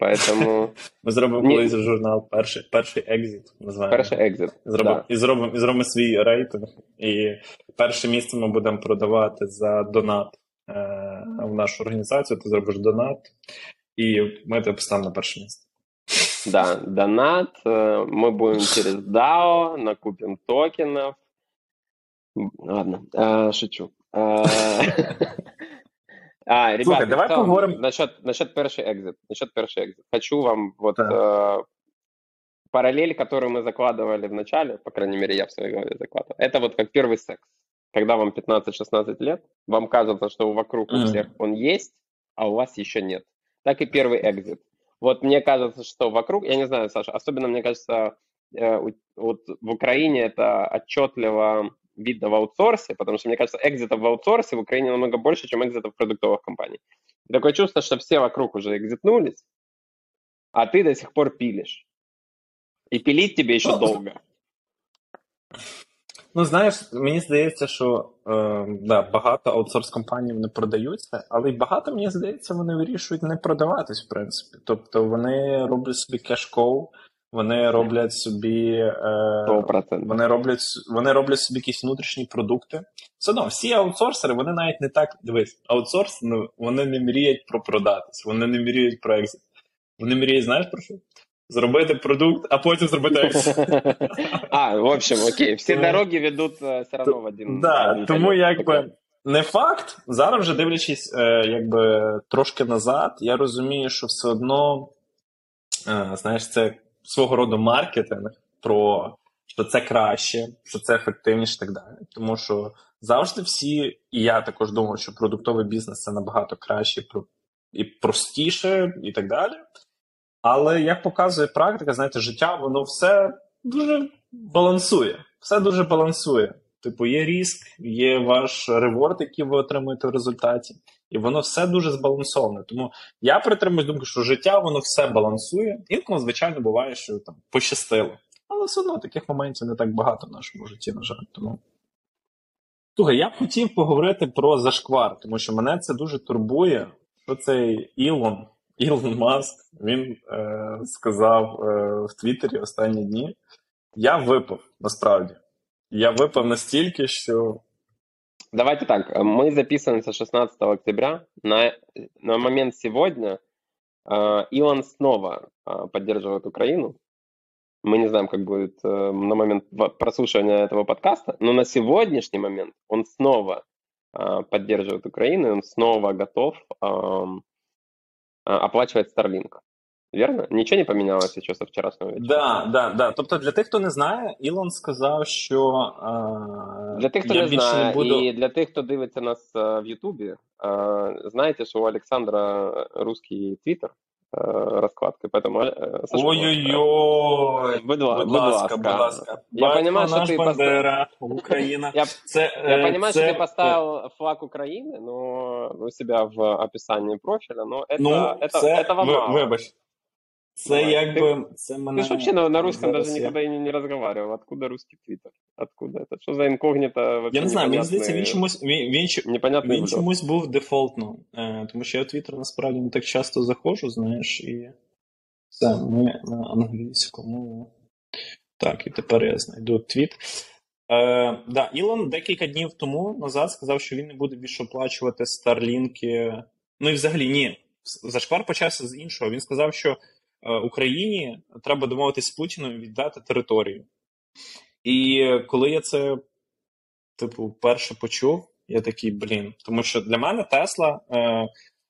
S2: Поэтому
S1: Ми зробимо
S2: Ні.
S1: колись журнал перший, перший екзит, називаємо.
S2: перший екзит.
S1: Зробимо,
S2: Да.
S1: і, зробимо, і зробимо свій рейтинг. І перше місце ми будемо продавати за донат е, в нашу організацію. Ти зробиш донат, і ми тебе поставимо на перше місце.
S2: Да, донат. э, Мы будем через DAO, накупим токенов. М, Ладно, э, шучу. А, ребята,
S1: Слухай, давай
S2: в целом,
S1: поговорим.
S2: Насчет, насчет перший экзит. Насчет перший экзит. Хочу вам вот
S1: Так.
S2: э, параллель, которую мы закладывали в начале, по крайней мере, я в своей голове закладывал. Это вот как первый секс. Когда вам 15-16 лет, вам кажется, что вокруг у
S1: Мгм.
S2: всех он есть, а у вас еще нет. Так и первый экзит. Вот мне кажется, что вокруг, я не знаю, Саша, особенно мне кажется, э, вот в Украине это отчетливо видно в аутсорсе, потому что, мне кажется, экзитов в аутсорсе в Украине намного больше, чем экзитов в продуктовых компаний. И такое чувство, что все вокруг уже экзитнулись, а ты до сих пор пилишь. И пилить тебе еще
S1: Ну,
S2: долго.
S1: Ну, знаєш, мені здається, що е, да, багато аутсорс-компаній не продаються, але й багато, мені здається, вони вирішують не продаватись, в принципі. Тобто вони роблять собі кешкоу, вони роблять собі. Е,
S2: 100%.
S1: Вони роблять, вони роблять собі якісь внутрішні продукти. Все одно, всі аутсорсери, вони навіть не так дивись, аутсорс, ну, вони не мріють про продатись, вони не мріють про екзит. Вони мріють, знаєш про що? Зробити продукт, а потім зробити екзит.
S2: А, в общем, окей, все
S1: Ну,
S2: дороги ведут э, все равно в один.
S1: Да, тому якби не факт. Зараз вже дивлячись, е, якби трошки назад, я розумію, що все одно, е, знаєш, це свого роду маркетинг про що це краще, що це ефективніше і так далі. Тому що завжди всі, і я також думав, що продуктовий бізнес це набагато краще і простіше, і так далі. Але як показує практика, знаєте, життя, воно все дуже балансує. Все дуже балансує. Типу, є ріск, є ваш реворд, який ви отримуєте в результаті, і воно все дуже збалансоване. Тому я притримуюсь думки, що життя воно все балансує. Інколи, звичайно, буває, що там пощастило. Але все одно таких моментів не так багато в нашому житті, на жаль. Тому. Слухай, я б хотів поговорити про зашквар, тому що мене це дуже турбує, що цей Ілон, Ілон Маск, він е, сказав е, в Твіттері останні дні. Я випав насправді. Я выпал настільки, що.
S2: Давайте так, мы записываемся 16 октября. На, на момент сегодня э, Илон снова э, поддерживает Украину. Мы не знаем, как будет э, на момент прослушивания этого подкаста, но на сегодняшний момент он снова э, поддерживает Украину, и он снова готов э, э, оплачивать Starlink. Вірно? Нічого не помінялося ще со вчорашнього вечора?
S1: Да, да, да. Тобто, для тих, хто не знає, Ілон сказав, що а,
S2: для тих, хто не знає, не буду... і для тих, хто дивиться нас в Ютубі, знаєте, що у Олександра русський твіттер раскладки, поэтому
S1: Ой-ой-ой,
S2: будь, будь, будь ласка, будь ласка.
S1: Я понимаю, что ты Бандера, Украина.
S2: Я, це, я понимаю, це... что ты поставил флаг Украины, но у себя в описании профиля, но это,
S1: ну,
S2: это,
S1: це,
S2: этого мало.
S1: Вибач, Це якби це мене.
S2: Ты же вообще на, на русском даже я... никогда не, не разговаривал. Откуда русский твиттер? Откуда это? Що за інкогніта?
S1: Я не знаю, мені здається, він чомусь він, він, він чомусь був дефолтно. Е, тому що я в Твіттер насправді не так часто заходжу, знаєш, і все, ми на англійському. Так, і тепер я знайду твіт. Е, да, Ілон декілька днів тому назад сказав, що він не буде більше оплачувати старлінки. Ну і взагалі ні. Зашквар почався з іншого. Він сказав, що Україні треба домовитися з Путіним віддати територію. І коли я це, типу, перше почув, я такий, блін. Тому що для мене Тесла, е,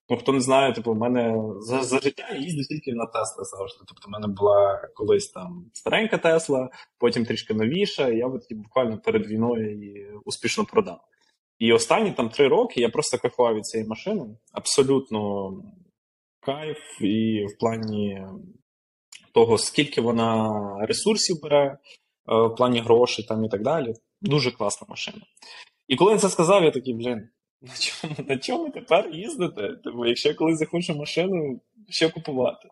S1: ну хто не знає, типу, в мене за за життя я їздив тільки на Тесла завжди. Тобто, в мене була колись там старенька Тесла, потім трішки новіша, і я от, буквально перед війною її успішно продав. І останні там три роки я просто кайфував від цієї машини. Абсолютно кайф, і в плані того, скільки вона ресурсів бере, е, в плані грошей там і так далі. Дуже класна машина. І коли він це сказав, я такий, блін, на чому на чому тепер їздити? Тобто, якщо я колись захочу машину, що купувати?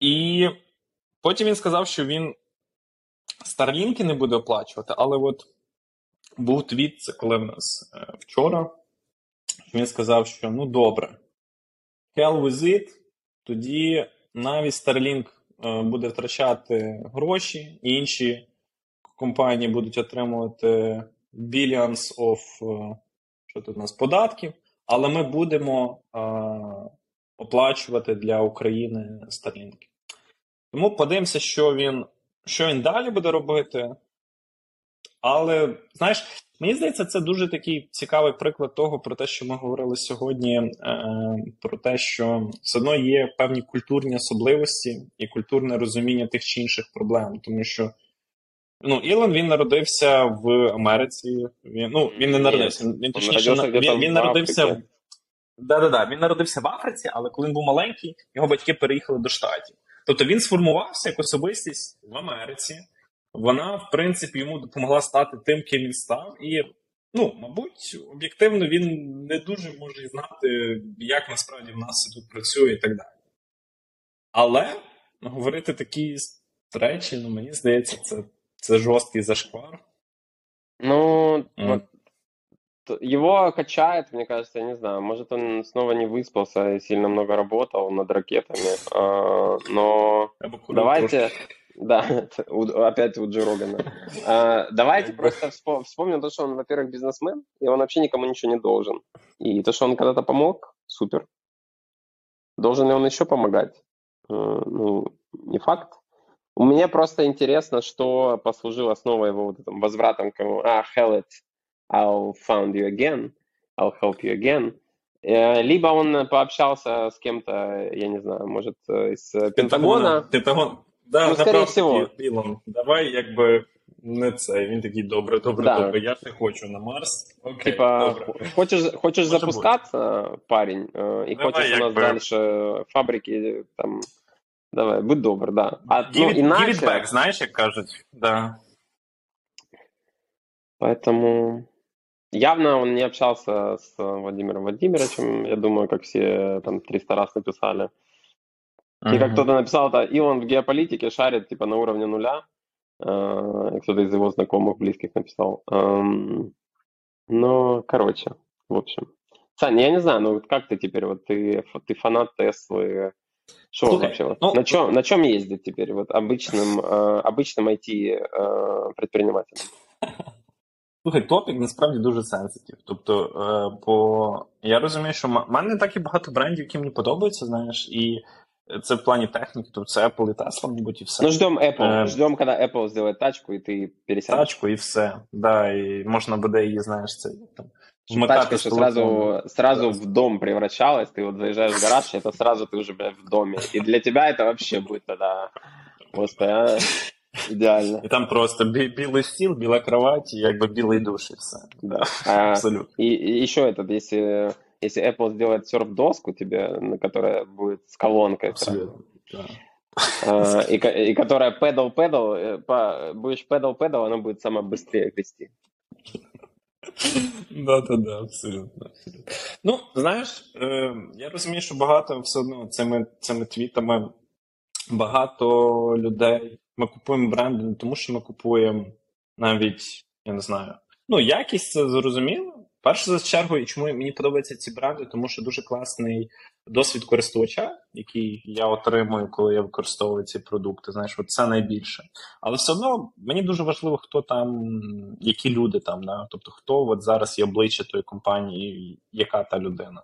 S1: І потім він сказав, що він старлінки не буде оплачувати, але от був твіт, це коли в нас е, вчора. Він сказав, що ну добре, hell with it, тоді навіть Starlink е, буде втрачати гроші, інші компанії будуть отримувати billions of е, що тут у нас, податків, але ми будемо е, оплачувати для України Starlink. Тому подивимося, що він, що він далі буде робити. Але, знаєш, Мені здається, це дуже такий цікавий приклад того, про те, що ми говорили сьогодні, е, про те, що все одно є певні культурні особливості і культурне розуміння тих чи інших проблем. Тому що ну, Ілон він народився в Америці. Він ну він не народився. Він точніше він, він народився в да-да-да, він народився в Африці, але коли він був маленький, його батьки переїхали до штатів. Тобто він сформувався як особистість в Америці вона, в принципі, йому допомогла стати тим, ким він став. І, ну, мабуть, об'єктивно він не дуже може знати, як насправді в нас тут працює і так далі. Але говорити такі речі, ну, мені здається, це це жорсткий зашквар.
S2: Ну, mm. вот, его качает, мне кажется, я не знаю, может, он снова не выспался и сильно много работал над ракетами, а, но давайте... Да, опять у Джо Рогана. А, давайте просто вспомним то, что он, во-первых, бизнесмен, и он вообще никому ничего не должен. И то, что он когда-то помог, супер. Должен ли он еще помогать? А, ну, не факт. У меня просто интересно, что послужило основой его вот этим возвратом к а, hell it, I'll find you again, I'll help you again. Э, либо он пообщался с кем-то, я не знаю, может, из Пентагона.
S1: Пентагон,
S2: Да,
S1: ну, скорее всего. Ілон, давай якби не це. Він такий добре, добре,
S2: Да.
S1: добре. Я ще хочу на Марс. Окей,
S2: Типа,
S1: добре.
S2: х- хочешь, хочешь
S1: Может
S2: запускаться, парень, э, и
S1: Давай,
S2: хочешь у нас
S1: якби.
S2: дальше фабрики, там, давай, будь добр, да. А, ну,
S1: Give it- give
S2: иначе,
S1: it back, знаєш, як кажуть. Да.
S2: поэтому явно он не общался с Владимиром Владимировичем, я думаю, как все там 300 раз написали. И как
S1: Мгм.
S2: кто-то написал, это и он в геополитике шарит типа на уровне нуля. Э, и Кто-то из его знакомых, близких написал. Эм, Ну, короче, в общем. Саня, я не знаю, ну вот как ты теперь, вот ты, ф- ты фанат Теслы, что
S1: Слушай,
S2: вообще? вот
S1: ну,
S2: на, чем, на чем ездит теперь вот обычным, э, обычным IT-предпринимателем?
S1: Слухай, топік насправді дуже сенситив. Тобто, е, по... я розумію, що в мене так і багато брендів, які мені подобаються, знаєш, і це в плані техніки, тобто це Apple і Tesla, мабуть, і все.
S2: Ну, ждем Apple,
S1: Эм.
S2: ждем, когда Apple сделает тачку, и ты пересядешь.
S1: Тачку і все. Да, і можна буде її, знаєш, це там.
S2: Чтоб
S1: вмикати
S2: тачка
S1: з
S2: что
S1: телефону.
S2: сразу, сразу в дом превращалась, ты вот заезжаешь в гараж, это сразу ты уже, блядь, в доме. И для тебя это вообще будет тогда, господи, а, идеально.
S1: І там просто бі- білий стіл, біла кровать, і якби білий душ, і все. Да,
S2: А,
S1: абсолютно.
S2: и, и еще этот, если, если Apple сделает серф-доску тебе, на которая будет с колонкой,
S1: Абсолютно. Да.
S2: а, и, и которая pedal-pedal, э, по- будешь pedal-pedal, она будет сама быстрее грести.
S1: Да, да, да, абсолютно. абсолютно. Ну, знаєш, я розумію, що багато все одно цими, цими твітами багато людей. Ми купуємо бренди не тому, що ми купуємо навіть, я не знаю. Ну, якість це зрозуміло. Перше за чергу, і чому мені подобаються ці бренди, тому що дуже класний досвід користувача, який я отримую, коли я використовую ці продукти. Знаєш, от це найбільше. Але все одно мені дуже важливо, хто там, які люди там, да? тобто хто от зараз є обличчя тої компанії, яка та людина.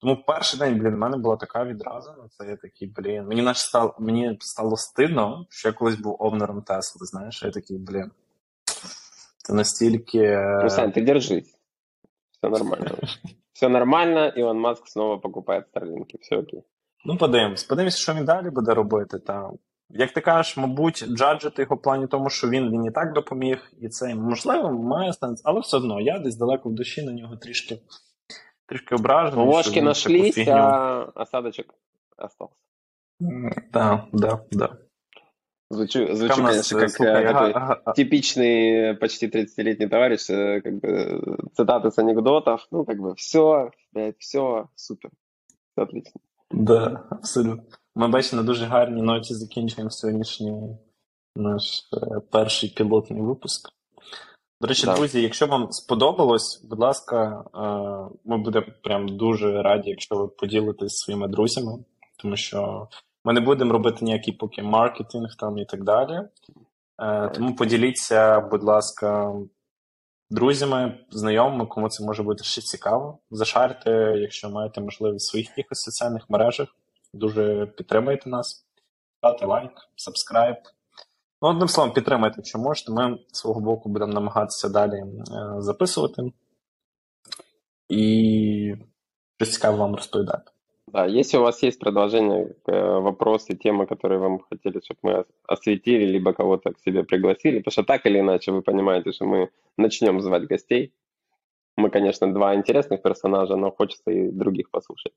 S1: Тому перший день, блін, в мене була така відраза на це. Я такий, блін. Мені наче стало, мені стало стидно, що я колись був овнером Тесли, знаєш, я такий, блін. Це настільки.
S2: Ну, Сань, ты держись. Все нормально. Все нормально, Илон Маск снова покупает Старлинки. Все окей.
S1: Ну, подивимось. Подивимось, що він далі буде робити. Та як ти кажеш, мабуть, джаджити його в плані тому, що він, він і так допоміг, і це можливо має сенс, але все одно я десь далеко в душі на нього трішки, трішки ображений.
S2: Ложки нашлись, а осадочек остался.
S1: Да, да, да.
S2: Звучу, звучу
S1: Там у нас,
S2: конечно,
S1: э,
S2: как
S1: слухай,
S2: э, такой
S1: ага, ага,
S2: типичный почти 30-летний товарищ, э, как бы э, цитаты с анекдотов. Ну, как бы все, блядь, все, супер. Все отлично.
S1: Да, абсолютно. Ми бачимо на дуже гарній ноті закінчуємо сьогоднішній наш е, перший пілотний випуск. До речі,
S2: Так.
S1: друзі, якщо вам сподобалось, будь ласка, е, ми будемо прям дуже раді, якщо ви поділитесь зі своїми друзями, тому що ми не будемо робити ніякий поки маркетинг там і так далі. Е, Тому поділіться, будь ласка, друзями, знайомими, кому це може бути ще цікаво. Зашарте, якщо маєте можливість в своїх якихось соціальних мережах. Дуже підтримайте нас. Ставте лайк, сабскрайб. Ну, одним словом, підтримайте, якщо можете. Ми з свого боку будемо намагатися далі е, записувати. І щось цікаве вам розповідати.
S2: Да, если у вас есть продолжение, э, вопросы, темы, которые вам хотели, чтобы мы ос- осветили, либо кого-то к себе пригласили, потому что так или иначе вы понимаете, что мы начнем звать гостей. Мы, конечно, два интересных персонажа, но хочется и других послушать.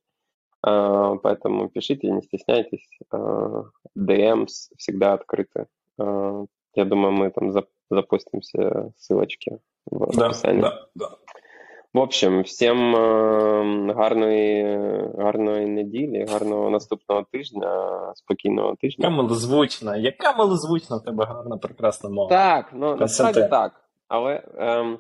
S2: А, Поэтому пишите, не стесняйтесь. А, DMs всегда открыты. А, Я думаю, мы там зап- запустим все ссылочки в
S1: Да,
S2: описании.
S1: да, да.
S2: В общем, всім е, гарної, гарної неділі, гарного наступного тижня, спокійного
S1: Яка
S2: тижня.
S1: яка милозвучна в тебе гарна, прекрасна мова.
S2: Так, ну насправді так. Але ем,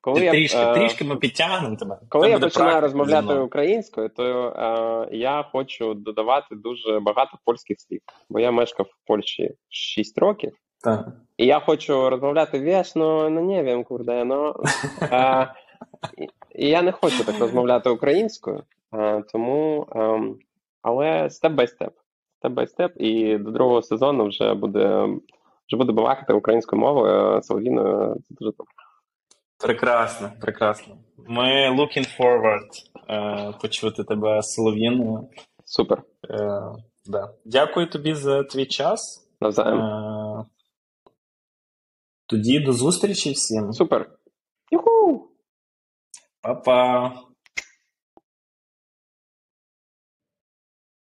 S2: коли
S1: Ти
S2: я,
S1: трішки,
S2: е,
S1: трішки ми підтягнемо тебе.
S2: коли
S1: Це
S2: я починаю розмовляти українською, то е, я хочу додавати дуже багато польських слів. Бо я мешкав в Польщі 6 років.
S1: Так.
S2: І я хочу розмовляти вічно, ну не wiem, курде, ну. Е, і- я не хочу так розмовляти українською, е, тому, ем, але step by step. Step by step, і до другого сезону вже буде вже буде балакати українською мовою е, Соловіною. Це дуже добре.
S1: Прекрасно, прекрасно. Ми looking forward е, почути тебе солов'їною.
S2: Супер.
S1: Е, да. Дякую тобі за твій час.
S2: Навзаєм.
S1: Е, Тоді до зустрічі всім.
S2: Супер. Юху!
S1: opa